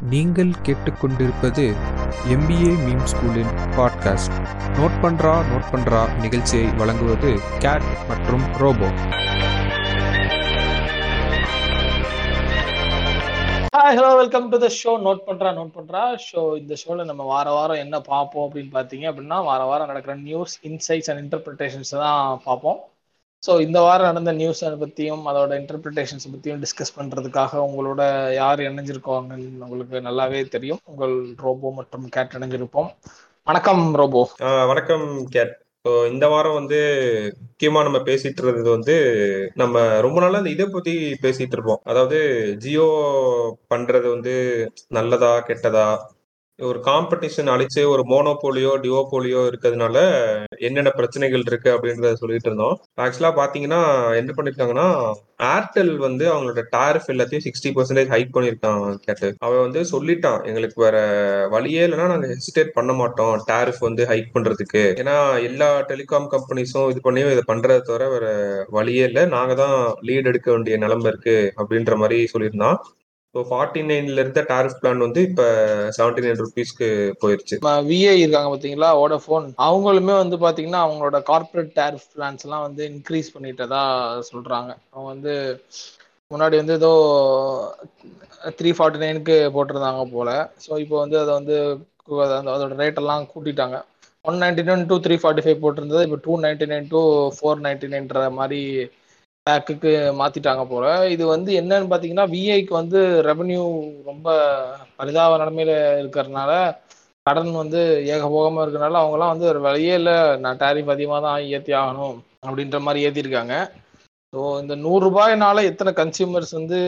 நீங்கள் கேட்டுக்கொண்டிருப்பது MBA meme ஸ்கூலின் பாட்காஸ்ட் நோட் பண்றா நோட் பண்றா நிகழ்ச்சியை வழங்குவது கேட் மற்றும் Robo hi hello welcome to the show note பண்றா நோட் பண்றா. ஷோ இந்த ஷோல நம்ம வார வாரம் என்ன பார்ப்போம் அப்படின்னு பார்த்தீங்க அப்படின்னா வார வாரம் நடக்கிற நியூஸ் இன்சைட்ஸ் அண்ட் இன்டர்பிரிட்டேஷன்ஸ் தான் பார்ப்போம். ஸோ இந்த வாரம் நடந்த நியூஸ் பற்றியும் அதோட இன்டர்பிரிட்டேஷன்ஸ் பற்றியும் டிஸ்கஸ் பண்ணுறதுக்காக உங்களோட யார் இணைஞ்சிருக்காங்கன்னு உங்களுக்கு நல்லாவே தெரியும். உங்கள் ரோபோ மற்றும் கேட் இணைஞ்சிருப்போம். வணக்கம் ரோபோ. வணக்கம் கேட். ஸோ இந்த வாரம் வந்து முக்கியமா நம்ம பேசிட்டு இருந்தது வந்து நம்ம ரொம்ப நாளா அந்த இதை பத்தி பேசிட்டு இருப்போம். அதாவது ஜியோ பண்றது வந்து நல்லதா கெட்டதா? ஒரு காம்படிஷன் அழிச்சு ஒரு மோனோபோலியோ டியோபோலியோ இருக்கிறதுனால என்னென்ன பிரச்சனைகள் இருக்கு அப்படின்றத சொல்லிட்டு இருந்தோம். ஆக்சுவலா பாத்தீங்கன்னா என்ன பண்ணிருக்காங்கன்னா ஏர்டெல் வந்து அவங்களோட டாரிஃப் எல்லாத்தையும் சிக்ஸ்டி பர்சன்டேஜ் ஹைக் பண்ணிருக்கான் கேட்டு. அவன் வந்து சொல்லிட்டான் எங்களுக்கு வேற வழியே இல்லைன்னா நாங்க ஹெசிடேட் பண்ண மாட்டோம் டாரிஃப் வந்து ஹைக் பண்றதுக்கு. ஏன்னா எல்லா டெலிகாம் கம்பெனிஸும் இது பண்ணியும் இதை பண்றத தவிர வேற வழியே இல்லை. நாங்க தான் லீட் எடுக்க வேண்டிய நிலைமை இருக்கு அப்படின்ற மாதிரி சொல்லியிருந்தான். ஸோ ஃபார்ட்டி நைன்ல இருந்த டாரிஃப் பிளான் வந்து இப்ப செவன்டி நைன் ருபீஸ்க்கு போயிருச்சு. விஐ இருக்காங்க பாத்தீங்களா ஓடஃபோன் அவங்களுமே வந்து பாத்தீங்கன்னா அவங்களோட கார்ப்பரேட் டாரிஃப் பிளான்ஸ் எல்லாம் வந்து இன்க்ரீஸ் பண்ணிட்டதா சொல்றாங்க. அவங்க வந்து முன்னாடி வந்து ஏதோ த்ரீ ஃபார்ட்டி நைனுக்கு போட்டிருந்தாங்க போல. ஸோ இப்போ வந்து அதை வந்து அதோட ரேட் எல்லாம் கூட்டிட்டாங்க. One ninety nine to three forty five போட்டிருந்தது. இப்போ two ninety nine two four ninety nine மாதிரி பேக்குக்கு மாத்திட்டாங்க போல. இது வந்து என்னன்னு பார்த்தீங்கன்னா விஐக்கு வந்து ரெவன்யூ ரொம்ப பரிதாப நிலைமையில இருக்கிறதுனால கடன் வந்து ஏகபோகமாக இருக்கிறனால அவங்கலாம் வந்து ஒரு வழியே இல்லை. நான் டேரிஃப் அதிகமாக தான் ஏற்றி ஆகணும் அப்படின்ற மாதிரி ஏற்றிருக்காங்க ஸோ இந்த நூறுரூபாயினால எத்தனை கன்சியூமர்ஸ் வந்து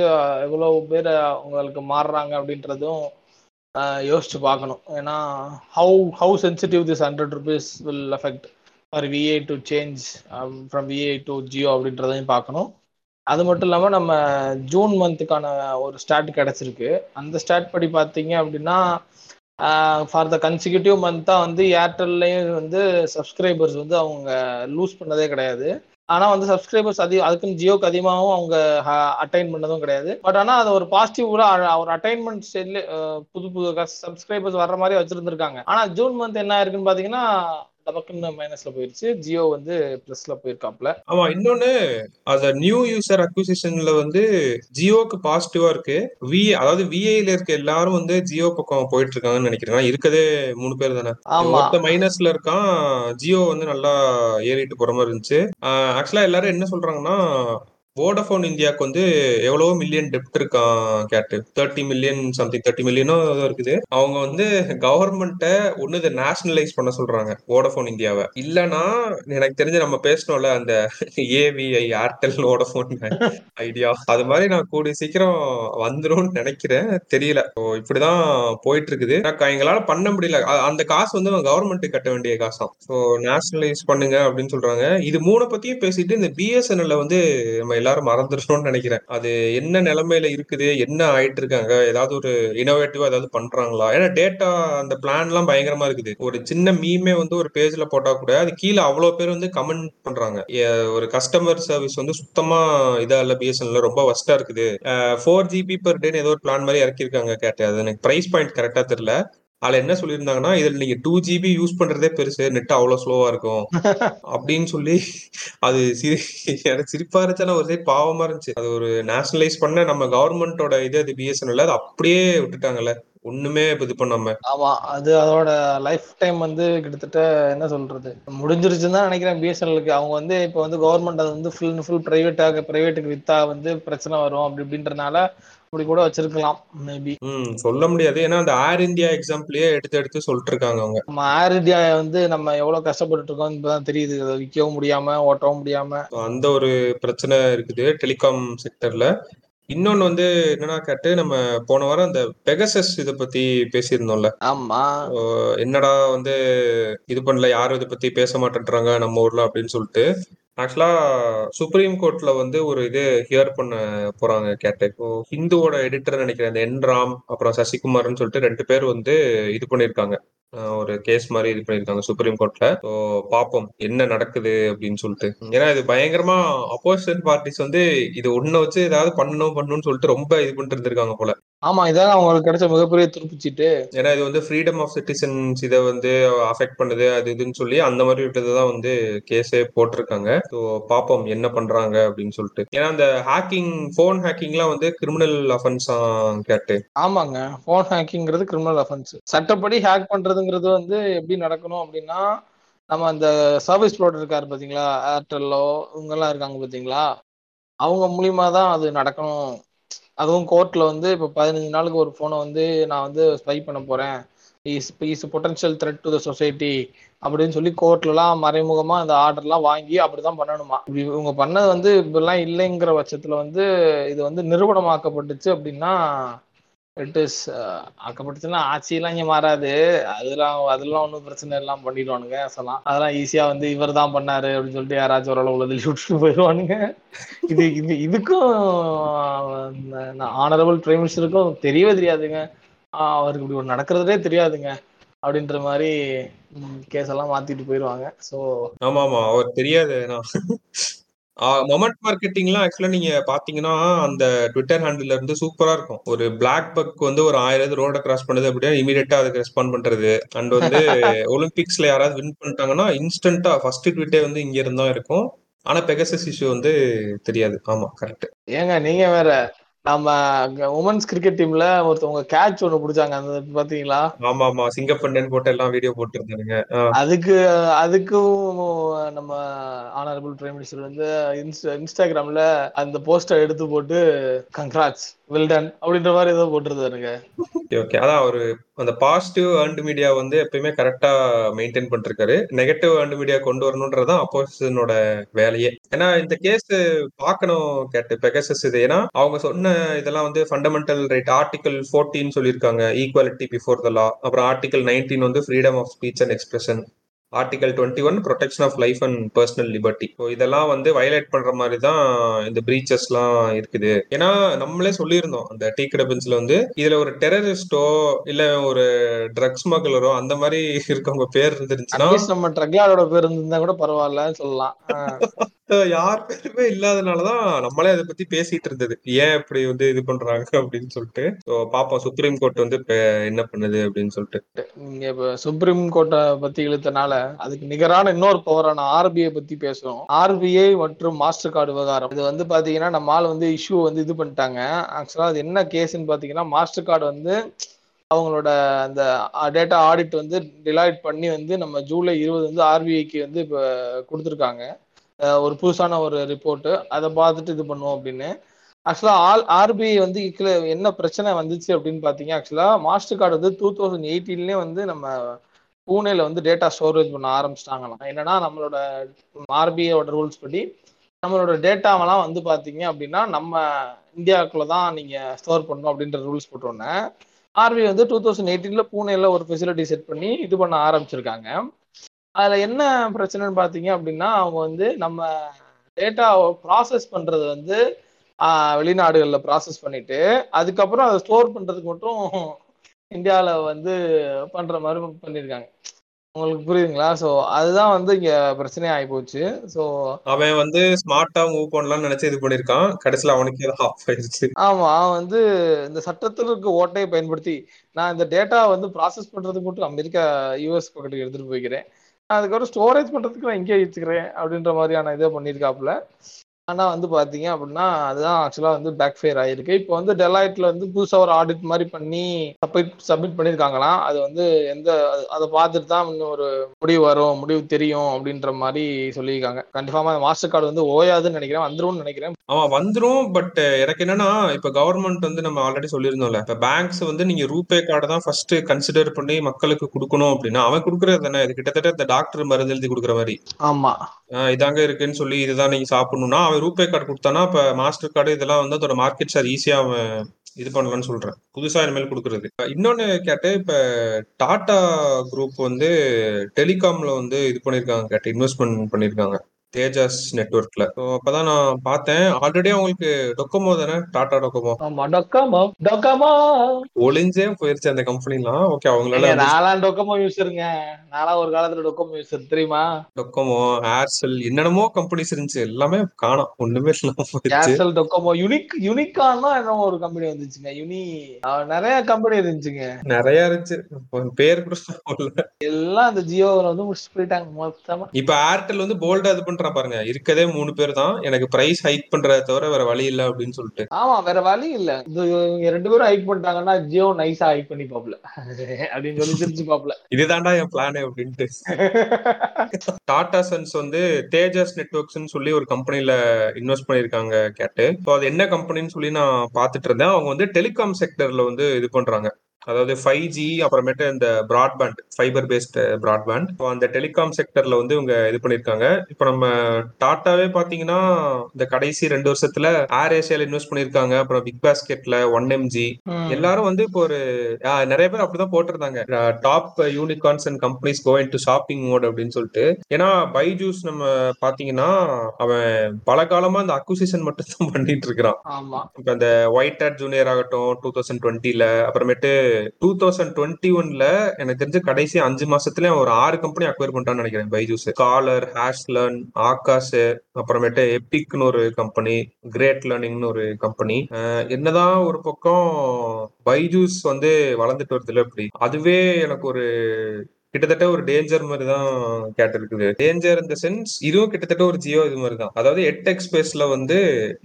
எவ்வளோ பேர் அவங்களுக்கு மாறுறாங்க அப்படின்றதும் யோசிச்சு பார்க்கணும். ஏன்னா how how sensitive this hundred rupees will affect for VA to change from VA to Jio அப்படின்றதையும் பார்க்கணும். அது மட்டும் இல்லாமல் நம்ம ஜூன் மந்த்துக்கான ஒரு ஸ்டாட் கிடச்சிருக்கு. அந்த ஸ்டாட் படி பார்த்தீங்க அப்படின்னா ஃபார் த கன்சிக்யூட்டிவ் மந்த்தாக வந்து ஏர்டெல்லையும் வந்து சப்ஸ்கிரைபர்ஸ் வந்து அவங்க லூஸ் பண்ணதே கிடையாது. ஆனால் வந்து சப்ஸ்கிரைபர்ஸ் அதிகம் அதுக்குன்னு ஜியோக்கு அதிகமாகவும் அவங்க அட்டைன் பண்ணதும் கிடையாது. பட் ஆனால் அது ஒரு பாசிட்டிவ்ல ஒரு அட்டைன்மெண்ட் ஸ்டேட்ல புது புது சப்ஸ்கிரைபர்ஸ் வர்ற மாதிரி வச்சுருந்துருக்காங்க. ஆனால் ஜூன் மந்த் என்ன ஆயிருக்குன்னு பார்த்தீங்கன்னா டபக்குன்னு மைனஸ்ல போயிருச்சு. ஜியோ வந்து பிளஸ்ல போயிருக்காப்ல ஆமா இன்னொன்னு அத நியூ யூசர் அக்விசிஷன்ல வந்து ஜியோக்கு பாசிட்டிவா இருக்கு. வி அதாவது விஐல இருக்க எல்லாரும் வந்து ஜியோ பக்கம் போயிட்டு இருக்காங்கன்னு நினைக்கிறேன் இருக்கதே மூணு பேர் தானே. ஆமா. ஒருத்த மைனஸ்ல இருக்கான் ஜியோ வந்து நல்லா ஏறிட்டு போற மாதிரி இருந்துச்சு. ஆக்சுவலா எல்லாரும் என்ன சொல்றாங்கன்னா வோடஃபோன் இந்தியாவுக்கு வந்து எவ்வளவோ மில்லியன் டெப்ட் இருக்கான் கேட்டு. தேர்ட்டி மில்லியன் சம்திங் தேர்ட்டி மில்லியனோ இருக்குது. அவங்க வந்து கவர்மெண்ட்டை ஒன்னு இதை நேஷனலைஸ் பண்ண சொல்றாங்க வோடஃபோன் இந்தியாவை இல்லனா எனக்கு தெரிஞ்சு நம்ம பேசணும்ல அந்த ஏவிஐ ஏர்டெல் வோடஃபோன் ஐடியா அது மாதிரி நான் கூடிய சீக்கிரம் வந்துரும்னு நினைக்கிறேன். தெரியல. ஸோ இப்படிதான் போயிட்டு இருக்குது எங்களால பண்ண முடியல. அந்த காசு வந்து கவர்மெண்ட் கட்ட வேண்டிய காசாம். ஸோ நேஷனலைஸ் பண்ணுங்க அப்படின்னு சொல்றாங்க. இது மூணை பத்தியும் பேசிட்டு இந்த பிஎஸ்என்எல்ல வந்து நம்ம எல்லாரும் மறந்துடணும்னு நினைக்கிறேன். அது என்ன நிலைமையில இருக்குது? என்ன ஆயிட்டு இருக்காங்க ஏதாவது ஒரு இனோவேட்டிவா ஏதாவது பண்றாங்களா? ஏன்னா டேட்டா அந்த பிளான் எல்லாம் பயங்கரமா இருக்குது. ஒரு சின்ன மீமே வந்து ஒரு பேஜ்ல போட்டா கூட அது கீழே அவ்வளவு பேர் வந்து கமெண்ட் பண்றாங்க. ஒரு கஸ்டமர் சர்வீஸ் வந்து சுத்தமா இதா இல்ல பிஎஸ்என்எல் ரொம்ப வஸ்டா இருக்குது. ஃபோர் ஜிபி பர் டேன்னு ஏதோ ஒரு பிளான் மாதிரி இறக்கிருக்காங்க கேட்டேன். அது எனக்கு பிரைஸ் பாயிண்ட் கரெக்டா தெரியல. அதுல என்ன சொல்லியிருந்தாங்கன்னா இதுல நீங்க டூ ஜிபி யூஸ் பண்றதே பெருசு. நெட் அவ்வளவு ஸ்லோவா இருக்கும். அப்படின்னு சொல்லி அது சிரி எனக்கு சிரிப்பா இருந்துச்சு ஒரு சைடு பாவமா இருந்துச்சு. அது ஒரு நேஷனலைஸ் பண்ண நம்ம கவர்மெண்டோட இது அது பிஎஸ்என்எல் அது அப்படியே விட்டுட்டாங்கல்ல. ஒண்ணுமே இது பண்ணாம. ஆமா அது அதோட லைஃப் டைம் வந்து கிட்டத்தட்ட என்ன சொல்றது? முடிஞ்சிருச்சுன்னு தான் நினைக்கிறேன் பிஎஸ்என்எலுக்கு அவங்க வந்து இப்போ வந்து கவர்மெண்ட் அது வந்து ஃபுல் ஃபுல் பிரைவேட்டாக பிரைவேட்டுக்கு வித்தா வந்து பிரச்சனை வரும். அப்படி இப்படின்றனால அப்படி கூட வச்சிருக்கலாம் மேபி ம் சொல்ல முடியாது. ஏன்னா அந்த ஏர் இந்தியா எக்ஸாம்பிளே எடுத்து எடுத்து சொல்லிட்டு இருக்காங்க அவங்க. நம்ம ஏர் இந்தியா வந்து நம்ம எவ்வளவு கஷ்டப்பட்டு இருக்கோம் இப்பதான் தெரியுது. அதை விற்கவும் முடியாம ஓட்டவும் முடியாம. அந்த ஒரு பிரச்சனை இருக்குது டெலிகாம் செக்டர்ல இன்னொன்னு வந்து என்னன்னா கேட்டு நம்ம போன வாரம் அந்த பெகசஸ் இதை பத்தி பேசியிருந்தோம்ல. ஆமா. என்னடா வந்து இது பண்ணல யாரும் இதை பத்தி பேச மாட்டேன்றாங்க நம்ம ஊர்ல அப்படின்னு சொல்லிட்டு. ஆக்சுவலா சுப்ரீம் கோர்ட்ல வந்து ஒரு இது ஹியர் பண்ண போறாங்க கேட்டு இப்போ ஹிந்துவோட எடிட்டர் நினைக்கிறேன் இந்த என் ராம் அப்புறம் சசிகுமார்னு சொல்லிட்டு ரெண்டு பேர் வந்து இது பண்ணியிருக்காங்க ஒரு கேஸ் மாதிரி இது பண்ணியிருக்காங்க சுப்ரீம் கோர்ட்ல ஸோ பார்ப்போம் என்ன நடக்குது அப்படின்னு சொல்லிட்டு. ஏன்னா இது பயங்கரமா அப்போசிஷன் பார்ட்டிஸ் வந்து இது ஒன்ன வச்சு ஏதாவது பண்ணணும் பண்ணணும்னு சொல்லிட்டு ரொம்ப இது பண்ணிட்டு இருந்திருக்காங்க போல. ஆமா இதான் அவங்களுக்கு கிடைச்ச மிகப்பெரிய துருப்புச்சீட்டு ஏன்னா இது வந்து ஃப்ரீடம் ஆஃப் சிட்டிசன்ஸ் இதை வந்து அஃபெக்ட் பண்ணுது அது இதுன்னு சொல்லி அந்த மாதிரி விட்டது தான் வந்து கேஸே போட்டிருக்காங்க. ஸோ பார்ப்போம் என்ன பண்றாங்க அப்படின்னு சொல்லிட்டு. ஏன்னா அந்த ஹேக்கிங் ஃபோன் ஹேக்கிங்லாம் வந்து கிரிமினல் அஃபென்ஸ் கேட்டு. ஆமாங்க. ஃபோன் ஹேக்கிங்கிறது கிரிமினல் அஃபென்ஸ் சட்டப்படி ஹேக் பண்றதுங்கிறது வந்து எப்படி நடக்கணும் அப்படின்னா நம்ம அந்த சர்வீஸ் ப்ரொவைடர் இருக்காரு பாத்தீங்களா? ஏர்டெல்லோ இவங்கெல்லாம் இருக்காங்க பாத்தீங்களா? அவங்க மூலியமா தான் அது நடக்கணும். அதுவும் கோர்ட்ல வந்து இப்போ பதினஞ்சு நாளுக்கு ஒரு ஃபோனை வந்து நான் வந்து ஸ்பை பண்ண போறேன். Is is potential threat to the society அப்படின்னு சொல்லி கோர்ட்லலாம் மறைமுகமாக அந்த ஆர்டர்லாம் வாங்கி அப்படிதான் பண்ணணுமா? இவங்க பண்ணது வந்து இப்படிலாம் இல்லைங்கிற பட்சத்தில் வந்து இது வந்து நிறுவனமாக்கப்பட்டுச்சு அப்படின்னா இட் இஸ் ஆட்சியெல்லாம் இங்க மாறாது. அதெல்லாம் அதெல்லாம் ஒன்றும் பிரச்சனை எல்லாம் பண்ணிடுவானுங்க சொல்லலாம் அதெல்லாம் ஈஸியா வந்து இவர் தான் பண்ணாரு அப்படின்னு சொல்லிட்டு யாராச்சும் ஒரு அளவு தள்ளி விட்டுட்டு போயிடுவானுங்க. இது இது இதுக்கும் ஆனரபிள் பிரைம் மினிஸ்டருக்கும் தெரியவே தெரியாதுங்க. அவருக்கு இப்படி ஒன்று நடக்கிறதே தெரியாதுங்க. அப்படின்ற மாதிரி கேஸ் எல்லாம் மாத்திட்டு போயிடுவாங்க. ஸோ ஆமா ஆமா அவர் தெரியாது. மொமெண்ட் மார்க்கெட்டிங்லாம் ஆக்சுவலா நீங்க பாத்தீங்கன்னா அந்த ட்விட்டர் ஹேண்டில் இருந்து சூப்பரா இருக்கும். ஒரு பிளாக் பக் வந்து ஒரு ஆயிரம் ரோட கிராஸ் பண்ணுது அப்படின்னா இமீடியட்டா அதுக்கு ரெஸ்பாண்ட் பண்றது. அண்ட் வந்து ஒலிம்பிக்ஸ்ல யாராவது வின் பண்ணிட்டாங்கன்னா இன்ஸ்டன்டா ஃபர்ஸ்ட் ட்விட்டே வந்து இங்க இருந்தா இருக்கும். ஆனா பெகசஸ் இஷ்யூ வந்து தெரியாது. ஆமா கரெக்ட் ஏங்க நீங்க வேற நம்ம உமன்ஸ் கிரிக்கெட் டீம்ல ஒருத்தவங்க கேட்ச் ஒண்ணு பிடிச்சாங்க. அந்த பாத்தீங்களா? ஆமா ஆமா சிங்கப்பண்டன் போட்டு எல்லாம் வீடியோ போட்டு இருந்தாங்க அதுக்கு அதுக்கும் நம்ம ஆனரபிள் பிரைம் மினிஸ்டர் வந்து இன்ஸ்டா இன்ஸ்டாகிராம்ல அந்த போஸ்டர் எடுத்து போட்டு கங்க்ராட்ஸ் வெல்டன் அப்படின்ற மாதிரி ஏதோ போட்டுருந்தாருங்க. ஓகே அதான் அவர் அந்த பாசிட்டிவ் ஏர்ன்டு மீடியா வந்து எப்பயுமே கரெக்டா மெயின்டைன் பண்ணிருக்காரு. நெகட்டிவ் ஏர்ன்டு மீடியா கொண்டு வரணும்ன்றதான் அப்போசிஷனோட வேலையே. ஏன்னா இந்த கேஸ் பார்க்கணும் கேட்டு பெகசஸ் இது. ஏன்னா அவங்க சொன்ன இதெல்லாம் வந்து ஃபண்டமெண்டல் ரைட் ஆர்டிகல் ஃபோர்டீன் சொல்லியிருக்காங்க. ஈக்குவாலிட்டி பிஃபோர் த லா அப்புறம் ஆர்டிகல் நைன்டீன் வந்து freedom of speech and expression article twenty one protection of life and personal liberty so இதெல்லாம் வந்து வயலேட் பண்ற மாதிரி தான் இந்த பிரீச்சஸ்லாம் இருக்குது. ஏன்னா நம்மளே சொல்லியிருந்தோம் அந்த டீ கடை வந்து இதுல ஒரு டெரரிஸ்டோ இல்ல ஒரு ட்ரக்ஸ் ஸ்மக்லரோ அந்த மாதிரி இருக்கவங்க பேர் இருந்துருச்சுன்னா நம்ம ட்ரக்லாரோட பேர் இருந்திருந்தா கூட பரவாயில்ல சொல்லலாம். யார் பேருமே இல்லாதனாலதான் நம்மளே அதை பத்தி பேசிட்டு இருந்தது. ஏன் இப்படி வந்து இது பண்றாங்க அப்படின்னு சொல்லிட்டு. ஸோ பாப்போம் சுப்ரீம் கோர்ட் வந்து இப்ப என்ன பண்ணுது அப்படின்னு சொல்லிட்டு. நீங்க இப்ப சுப்ரீம் கோர்ட்டை பத்தி இழுத்தனால அதுக்கு நிகரான இன்னொரு பவரான ஆர்பிஐ பத்தி பேசுறோம். ஆர்பிஐ மற்றும் மாஸ்டர் கார்டு விவகாரம். இது வந்து பாத்தீங்கன்னா நம்ம ஆள் வந்து இஷ்யூ வந்து இது பண்ணிட்டாங்க. ஆக்சுவலா அது என்ன கேஸ்ன்னு பாத்தீங்கன்னா மாஸ்டர் கார்டு வந்து அவங்களோட அந்த டேட்டா ஆடிட் வந்து டிலைட் பண்ணி வந்து நம்ம ஜூலை இருபது வந்து ஆர்பிஐக்கு வந்து இப்போ கொடுத்துருக்காங்க. ஒரு புதுசான ஒரு ரிப்போர்ட்டு அதை பார்த்துட்டு இது பண்ணுவோம் அப்படின்னு. ஆக்சுவலாக ஆல் ஆர்பிஐ வந்து கீழே என்ன பிரச்சனை வந்துச்சு அப்படின்னு பார்த்தீங்க ஆக்சுவலாக மாஸ்டர் கார்டு வந்து டூ தௌசண்ட் எயிட்டீன்லேயே வந்து நம்ம பூனேல வந்து டேட்டா ஸ்டோரேஜ் பண்ண ஆரம்பிச்சிட்டாங்களாம். என்னன்னா நம்மளோட ஆர்பிஐயோட ரூல்ஸ் படி நம்மளோட டேட்டாவெல்லாம் வந்து பார்த்தீங்க அப்படின்னா நம்ம இந்தியாவுக்குள்ள தான் நீங்கள் ஸ்டோர் பண்ணணும் அப்படின்ற ரூல்ஸ் போட்டோன்னே ஆர்பிஐ வந்து டூ தௌசண்ட் எயிட்டீனில் பூனேல ஒரு ஃபெசிலிட்டி செட் பண்ணி இது பண்ண ஆரம்பிச்சிருக்காங்க. அதில் என்ன பிரச்சனைன்னு பார்த்தீங்க அப்படின்னா அவங்க வந்து நம்ம டேட்டா ப்ராசஸ் பண்ணுறது வந்து வெளிநாடுகளில் ப்ராசஸ் பண்ணிட்டு அதுக்கப்புறம் அதை ஸ்டோர் பண்ணுறதுக்கு மட்டும் இந்தியாவில் வந்து பண்ணுற மாதிரி பண்ணியிருக்காங்க உங்களுக்கு புரியுதுங்களா? ஸோ அதுதான் வந்து இங்க பிரச்சனை ஆகி போச்சு. ஸோ அவன் வந்து ஸ்மார்ட்டா மூவ் பண்ணலாம்னு நினைச்சு இது பண்ணிருக்கான். கடைசியில் அவனுக்கு ஆஃப் ஆயிருச்சு. ஆமா அவன் வந்து இந்த சட்டத்தில் இருக்க ஓட்டையை பயன்படுத்தி நான் இந்த டேட்டா வந்து ப்ராசஸ் பண்றதுக்கு மட்டும் அமெரிக்கா யூஎஸ் பக்கத்துக்கு எடுத்துட்டு போய்க்கிறேன். அதுக்கப்புறம் ஸ்டோரேஜ் பண்றதுக்கு நான் இங்கே வச்சுக்கிறேன் அப்படின்ற மாதிரியான இதை பண்ணியிருக்காப்புல. ஆனா வந்து பாத்தீங்க அப்படின்னா அதுதான் ஆக்சுவலா வந்து பேக் ஃபேர் ஆயிருக்கு. இப்போ வந்து டெலாய்ட்ல வந்து புதுசா ஒரு ஆடிட் மாதிரி பண்ணி சப்மிட் சப்மிட் பண்ணியிருக்காங்களாம் அது வந்து எந்த அதை பார்த்துட்டு தான் இன்னும் ஒரு முடிவு வரும் முடிவு தெரியும் அப்படின்ற மாதிரி சொல்லியிருக்காங்க. கன்ஃபார்மா மாஸ்டர் கார்டு வந்து ஓயாதுன்னு நினைக்கிறேன் வந்துரும்னு நினைக்கிறேன். ஆமா வந்துரும் பட் எனக்கு என்னன்னா இப்ப கவர்மெண்ட் வந்து நம்ம ஆல்ரெடி சொல்லியிருந்தோம்ல இப்ப பேங்க்ஸ் வந்து நீங்க ரூபே கார்டை தான் ஃபர்ஸ்ட் கன்சிடர் பண்ணி மக்களுக்கு கொடுக்கணும் அப்படின்னா அவன் கொடுக்கறது தானே இது கிட்டத்தட்ட இந்த டாக்டர் மருந்து எழுதி கொடுக்குற மாதிரி. ஆமா. இதாங்க இருக்குன்னு சொல்லி இதுதான் நீங்க சாப்பிடணும்னா அவன் ரூபே கார்டு கொடுத்தானா இப்ப மாஸ்டர் கார்டு இதெல்லாம் வந்து அதோட மார்க்கெட் ஷேர் ஈஸியா அவன் இது பண்ணலாம்னு சொல்றேன். புதுசா இனிமேல் கொடுக்கறது. இன்னொன்னு கேட்டு இப்ப டாடா குரூப் வந்து டெலிகாம்ல வந்து இது பண்ணிருக்காங்க கேட்டு இன்வெஸ்ட்மெண்ட் பண்ணிருக்காங்க தேஜாஸ் நெட்ஒர்க்ல அப்பதான் நான் பார்த்தேன். ஆல்ரெடி அவங்களுக்கு டொக்கோமோ தானே? டாடா டொக்கோமோ ஆமா டொக்காமோ டொக்காமோ ஒளிஞ்சே போயிருச்சு அந்த கம்பெனிலாம் ஓகே அவங்களால நான்லாம் டொக்கோமோ யூஸருங்க நான்லாம் ஒரு காலத்துல டொக்கோமோ யூஸர் தெரியுமா? டொக்கோமோ ஏர்செல் என்னென்னமோ கம்பெனிஸ் இருந்துச்சு. எல்லாமே காணோம். ஒண்ணுமே இல்லாம ஏர்செல் டொக்கோமோ யுனிக் யுனிக்கான்னா என்ன ஒரு கம்பெனி வந்துச்சுங்க. யுனி நிறைய கம்பெனி இருந்துச்சுங்க. நிறைய இருந்துச்சு. பேர் கூட எல்லாம் அந்த ஜியோவில் வந்து முடிச்சுட்டு போயிட்டாங்க மொத்தமா. இப்ப ஏர்டெல் வந்து போல்டா இது பண்றான் பாருங்க. இருக்கதே மூணு பேர் தான். எனக்கு பிரைஸ் ஹைக் பண்றத தவிர வேற வழி இல்ல அப்படின்னு சொல்லிட்டு. ஆமா வேற வழி இல்ல. இவங்க ரெண்டு பேரும் ஹைக் பண்ணிட்டாங்கன்னா ஜியோ நைஸா ஹைக் பண்ணி பாப்பல அப்படின்னு சொல்லி சிரிச்சு பாப்பல இதுதான்டா என் பிளானே அப்படின்ட்டு. டாடா சன்ஸ் வந்து தேஜஸ் நெட்ஒர்க்ஸ்னு சொல்லி ஒரு கம்பெனில இன்வெஸ்ட் பண்ணிருக்காங்க கேட்டு. அது என்ன கம்பெனின்னு சொல்லி நான் பார்த்துட்டு இருந்தேன். அவங்க வந்து டெலிகாம் செக்டர்ல வந்து இது பண்றாங்க. அதாவது ஃபைவ் ஜி அப்புறமேட்டு இந்த பிராட்பேண்ட் ஃபைபர் பேஸ்ட் பிராட்பேண்ட் அந்த டெலிகாம் செக்டர்ல வந்து இவங்க இது பண்ணிருக்காங்க. இப்போ நம்ம டாட்டாவே பாத்தீங்கன்னா இந்த கடைசி ரெண்டு வருஷத்துல ஏர் ஏசியால இன்வெஸ்ட் பண்ணிருக்காங்க. அப்புறம் பிக் பாஸ்கெட்ல ஒன் எம்ஜி எல்லாரும் வந்து இப்போ ஒரு நிறைய பேர் அப்படிதான் போட்டிருந்தாங்க. Top unicorns and companies going to shopping mode அப்படின்னு சொல்லிட்டு. ஏன்னா பைஜூஸ் நம்ம பாத்தீங்கன்னா அவன் பல காலமா அந்த அக்விசிஷன் மட்டும் தான் பண்ணிட்டு இருக்கிறான். இப்ப அந்த ஒயிட் ஹேட் ஜூனியர் ஆகட்டும் டூ தௌசண்ட் டுவெண்ட்டில அப்புறமேட்டு டூ தௌசண்ட் டுவெண்ட்டி ஒன்ல எனக்கு தெரிஞ்ச கடைசி அஞ்சு மாசத்துல ஒரு ஆறு கம்பெனி அக்வயர் பண்ணிட்டான்னு நினைக்கிறேன் பைஜூஸ் காலர் ஹேஷ்லர்ன் ஆகாஷ் அப்புறமேட்டு எபிக்னு ஒரு கம்பெனி கிரேட் லேர்னிங்னு ஒரு கம்பெனி என்னதான் ஒரு பக்கம் பைஜூஸ் வந்து வளர்ந்துட்டு வருதுல அப்படி. அதுவே எனக்கு ஒரு கிட்டத்தட்ட ஒரு டேஞ்சர் மாதிரி தான் கேட்டிருக்குது டேஞ்சர் இந்த சென்ஸ் இதுவும் கிட்டத்தட்ட ஒரு ஜியோ இது மாதிரி தான் அதாவது எட்டெக் ஸ்பேஸ்ல வந்து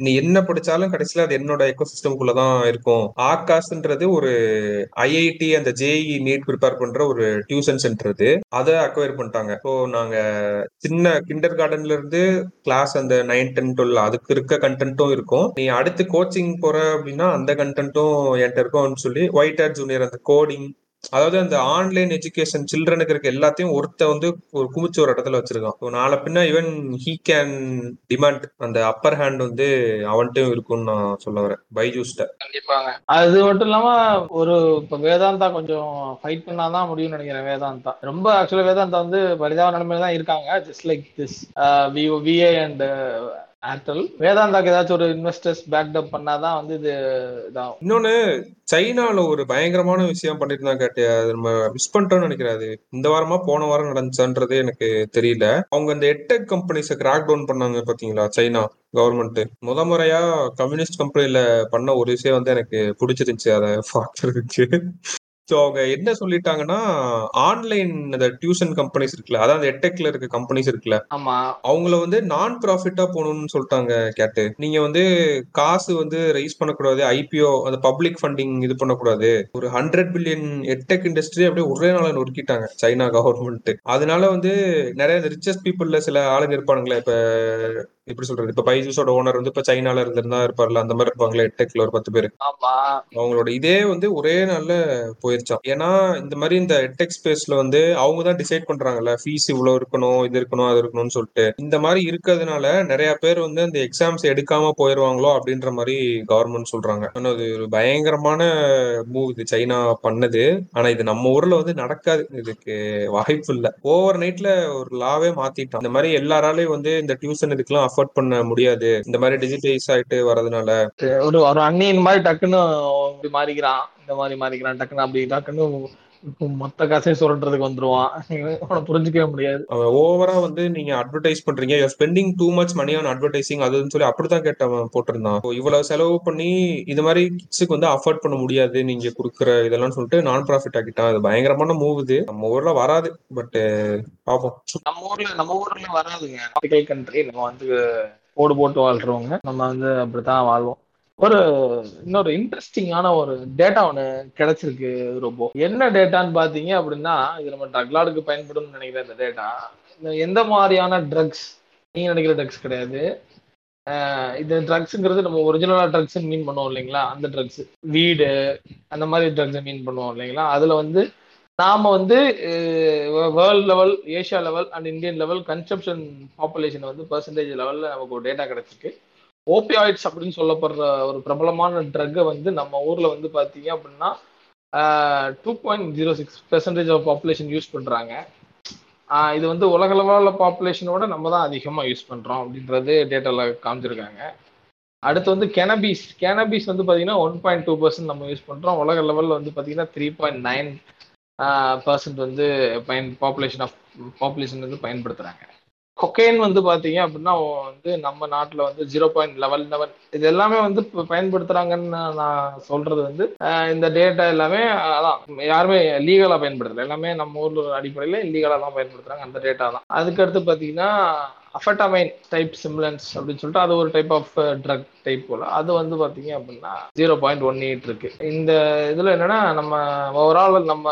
நீ என்ன படிச்சாலும் கடைசியில அது என்னோட எக்கோ சிஸ்டம்குள்ள தான் இருக்கும். ஆகாஷ்ன்றது ஒரு ஐஐடி அந்த ஜேஇ நீட் ப்ரிப்பேர் பண்ற ஒரு டியூஷன் சென்டர் இது அதை அக்வயர் பண்ணிட்டாங்க. ஸோ நாங்க சின்ன கிண்டர் கார்டன்ல இருந்து கிளாஸ் அந்த நைன் டென் டுவெல் அதுக்கு இருக்க கண்டென்ட்டும் இருக்கும். நீ அடுத்து கோச்சிங் போற அப்படின்னா அந்த கண்டென்ட்டும் என்கிட்ட இருக்கும்னு சொல்லி ஒயிட் ஆர் ஜூனியர் அந்த கோடிங் அதாவது அந்த ஆன்லைன் எஜுகேஷன் சில்ட்ரனுக்கு இருக்க எல்லாத்தையும் ஒருத்த வந்து ஒரு குமிச்சு ஒரு இடத்துல வச்சிருக்கான். ஸோ நாளை பின்ன ஈவன் ஹீ கேன் டிமாண்ட் அந்த அப்பர் ஹேண்ட் வந்து அவன்கிட்டயும் இருக்கும்னு நான் சொல்ல வரேன். பைஜூஸ்ட கண்டிப்பாங்க. அது மட்டும் இல்லாம ஒரு இப்ப வேதாந்தா கொஞ்சம் ஃபைட் பண்ணாதான் முடியும்னு நினைக்கிறேன் வேதாந்தா. ரொம்ப ஆக்சுவலா வேதாந்தா வந்து பரிதாப நிலைமையில தான் இருக்காங்க just like this VA and Airtel வேதாந்தாக்கு ஏதாச்சும் ஒரு இன்வெஸ்டர்ஸ் பேக்டப் பண்ணாதான் வந்து இது இதாகும். இன்னொன்னு சைனால ஒரு பயங்கரமான விஷயம் பண்ணிருந்தாங்க கேட்டு அது நம்ம மிஸ் பண்ணிட்டோம்னு நினைக்கிறேன் அது. இந்த வாரமா போன வாரம் நடந்துச்சான்றது எனக்கு தெரியல. அவங்க அந்த எட்டெக் கம்பெனிஸை கிராக் டவுன் பண்ணாங்க பாத்தீங்களா? சைனா கவர்மெண்ட் முத முறையா கம்யூனிஸ்ட் கம்பெனில பண்ண ஒரு விஷயம் வந்து எனக்கு பிடிச்சிருந்துச்சு. அதை பார்க்கறதுக்கு. ஸோ அவங்க என்ன சொல்லிட்டாங்கன்னா ஆன்லைன் அந்த டியூஷன் கம்பெனிஸ் இருக்குல்ல அதாவது அந்த எட்டெக்ல இருக்க கம்பெனிஸ் இருக்குல்ல ஆமா. அவங்கள வந்து நான் ப்ராஃபிட்டா போகணும்னு சொல்லிட்டாங்க கேட்டு. நீங்க வந்து காசு வந்து ரைஸ் பண்ணக்கூடாது ஐபிஓ அந்த பப்ளிக் ஃபண்டிங் இது பண்ணக்கூடாது. ஒரு ஹண்ட்ரட் பில்லியன் எட்டெக் இண்டஸ்ட்ரி அப்படியே ஒரே நாள நொறுக்கிட்டாங்க சைனா கவர்மெண்ட் அதனால வந்து நிறைய ரிச்சஸ்ட் பீப்புள்ல சில ஆளுங்க இருப்பானுங்களே இப்ப எப்படி சொல்றது? இப்ப பைஜூஸோட ஓனர் வந்து இப்ப சைனால இருந்திருந்தா இருப்பார்ல அந்த மாதிரி இருப்பாங்களே எட்டெக்ல ஒரு பத்து பேர். அவங்களோட இதே வந்து ஒரே நாள்ல போயிருச்சாம். ஏன்னா இந்த மாதிரி இந்த எட்டெக் ஸ்பேஸ்ல வந்து அவங்க தான் டிசைட் பண்றாங்கல்ல ஃபீஸ் இவ்வளவு இருக்கணும் இது இருக்கணும் அது இருக்கணும்னு சொல்லிட்டு. இந்த மாதிரி இருக்கிறதுனால நிறைய பேர் வந்து அந்த எக்ஸாம்ஸ் எடுக்காம போயிருவாங்களோ அப்படின்ற மாதிரி கவர்மெண்ட் சொல்றாங்க. ஆனா அது ஒரு பயங்கரமான மூவ் இது சைனா பண்ணது. ஆனா இது நம்ம ஊர்ல வந்து நடக்காது. இதுக்கு வாய்ப்பு இல்ல. ஓவர் நைட்ல ஒரு லாவே மாத்திட்டான். இந்த மாதிரி எல்லாராலையும் வந்து இந்த டியூஷன் இதுக்கெல்லாம் அஃபோர்ட் பண்ண முடியாது. இந்த மாதிரி டிஜிட்டைஸ் ஆயிட்டு வரதுனால ஒரு ஒரு அண்ணியின் மாதிரி டக்குன்னு மாறிக்கிறான். இந்த மாதிரி மாறிக்கிறான் டக்குன்னு அப்படி டக்குன்னு மொத்த காசையும் சுரண்டுறதுக்கு வந்துருவான். அவனை புரிஞ்சுக்கவே முடியாது. ஓவரா வந்து நீங்க அட்வர்டைஸ் பண்றீங்க. You spending too much money on advertising அதுன்னு சொல்லி அப்படிதான் கேட்டவன் போட்டிருந்தான். இவ்வளவு செலவு பண்ணி இது மாதிரி கிட்ஸுக்கு வந்து அஃபோர்ட் பண்ண முடியாது. நீங்க கொடுக்குற இதெல்லாம் சொல்லிட்டு நான் ப்ராஃபிட் ஆக்கிட்டான். அது பயங்கரமான மூவ் இது. நம்ம ஊர்ல வராது. பட் பாப்போம். நம்ம ஊர்ல நம்ம ஊர்ல வராதுங்க. கண்ட்ரி நம்ம வந்து போடு போட்டு வாழ்றவங்க. நம்ம வந்து அப்படித்தான் வாழ்வோம். ஒரு இன்னொரு இன்ட்ரெஸ்டிங்கான ஒரு டேட்டா ஒன்று கிடைச்சிருக்கு ரொம்ப என்ன டேட்டான்னு பார்த்தீங்க அப்படின்னா இது நம்ம டக்லாடுக்கு பயன்படும் நினைக்கிற இந்த டேட்டா இந்த எந்த மாதிரியான ட்ரக்ஸ் நீங்க நினைக்கிற ட்ரக்ஸ் கிடையாது. இது ட்ரக்ஸுங்கிறது நம்ம ஒரிஜினலாக ட்ரக்ஸ்ன்னு மீன் பண்ணுவோம் இல்லைங்களா? அந்த ட்ரக்ஸ் வீடு அந்த மாதிரி ட்ரக்ஸை மீன் பண்ணுவோம் இல்லைங்களா? அதில் வந்து நாம் வந்து world level Asia level and Indian level consumption population வந்து பர்சன்டேஜ் லெவலில் நமக்கு ஒரு டேட்டா கிடச்சிருக்கு. ஓபியாய்ட்ஸ் அப்படின்னு சொல்லப்படுற ஒரு பிரபலமான ட்ரக்கை வந்து நம்ம ஊரில் வந்து பார்த்தீங்க அப்படின்னா two point zero six percentage of population use பண்ணுறாங்க இது வந்து உலக லெவலில் பாப்புலேஷனோட நம்ம தான் அதிகமாக யூஸ் பண்ணுறோம் அப்படின்றது டேட்டாவில் காமிச்சிருக்காங்க. அடுத்து வந்து கெனபீஸ் கெனபீஸ் வந்து பார்த்தீங்கன்னா ஒன் பாயிண்ட் டூ பர்சன்ட் நம்ம யூஸ் பண்ணுறோம் உலக லெவலில் வந்து பார்த்தீங்கன்னா த்ரீ பாயிண்ட் நைன் பர்சன்ட் வந்து பயன் பாப்புலேஷன் ஆஃப் பாப்புலேஷன் வந்து பயன்படுத்துகிறாங்க கொக்கைன் வந்து பார்த்தீங்க அப்படின்னா வந்து நம்ம நாட்டில் வந்து ஜீரோ பாயிண்ட் லெவல் லெவன் இது எல்லாமே வந்து இப்போ பயன்படுத்துகிறாங்கன்னு நான் சொல்கிறது வந்து இந்த டேட்டா எல்லாமே அதான் யாருமே லீகலாக பயன்படுத்தல. எல்லாமே நம்ம ஊரில் அடிப்படையில் இல்லீகலாக தான் பயன்படுத்துகிறாங்க அந்த டேட்டா தான். அதுக்கடுத்து பார்த்தீங்கன்னா அஃபட்டமைன் டைப் சிம்லன்ஸ் அப்படின்னு சொல்லிட்டு அது ஒரு டைப் ஆஃப் ட்ரக் டைப் போல. அது வந்து பார்த்தீங்க அப்படின்னா ஜீரோ பாயிண்ட் ஒன் எயிட் இருக்கு. இந்த இதில் என்னன்னா நம்ம ஓவரால் நம்ம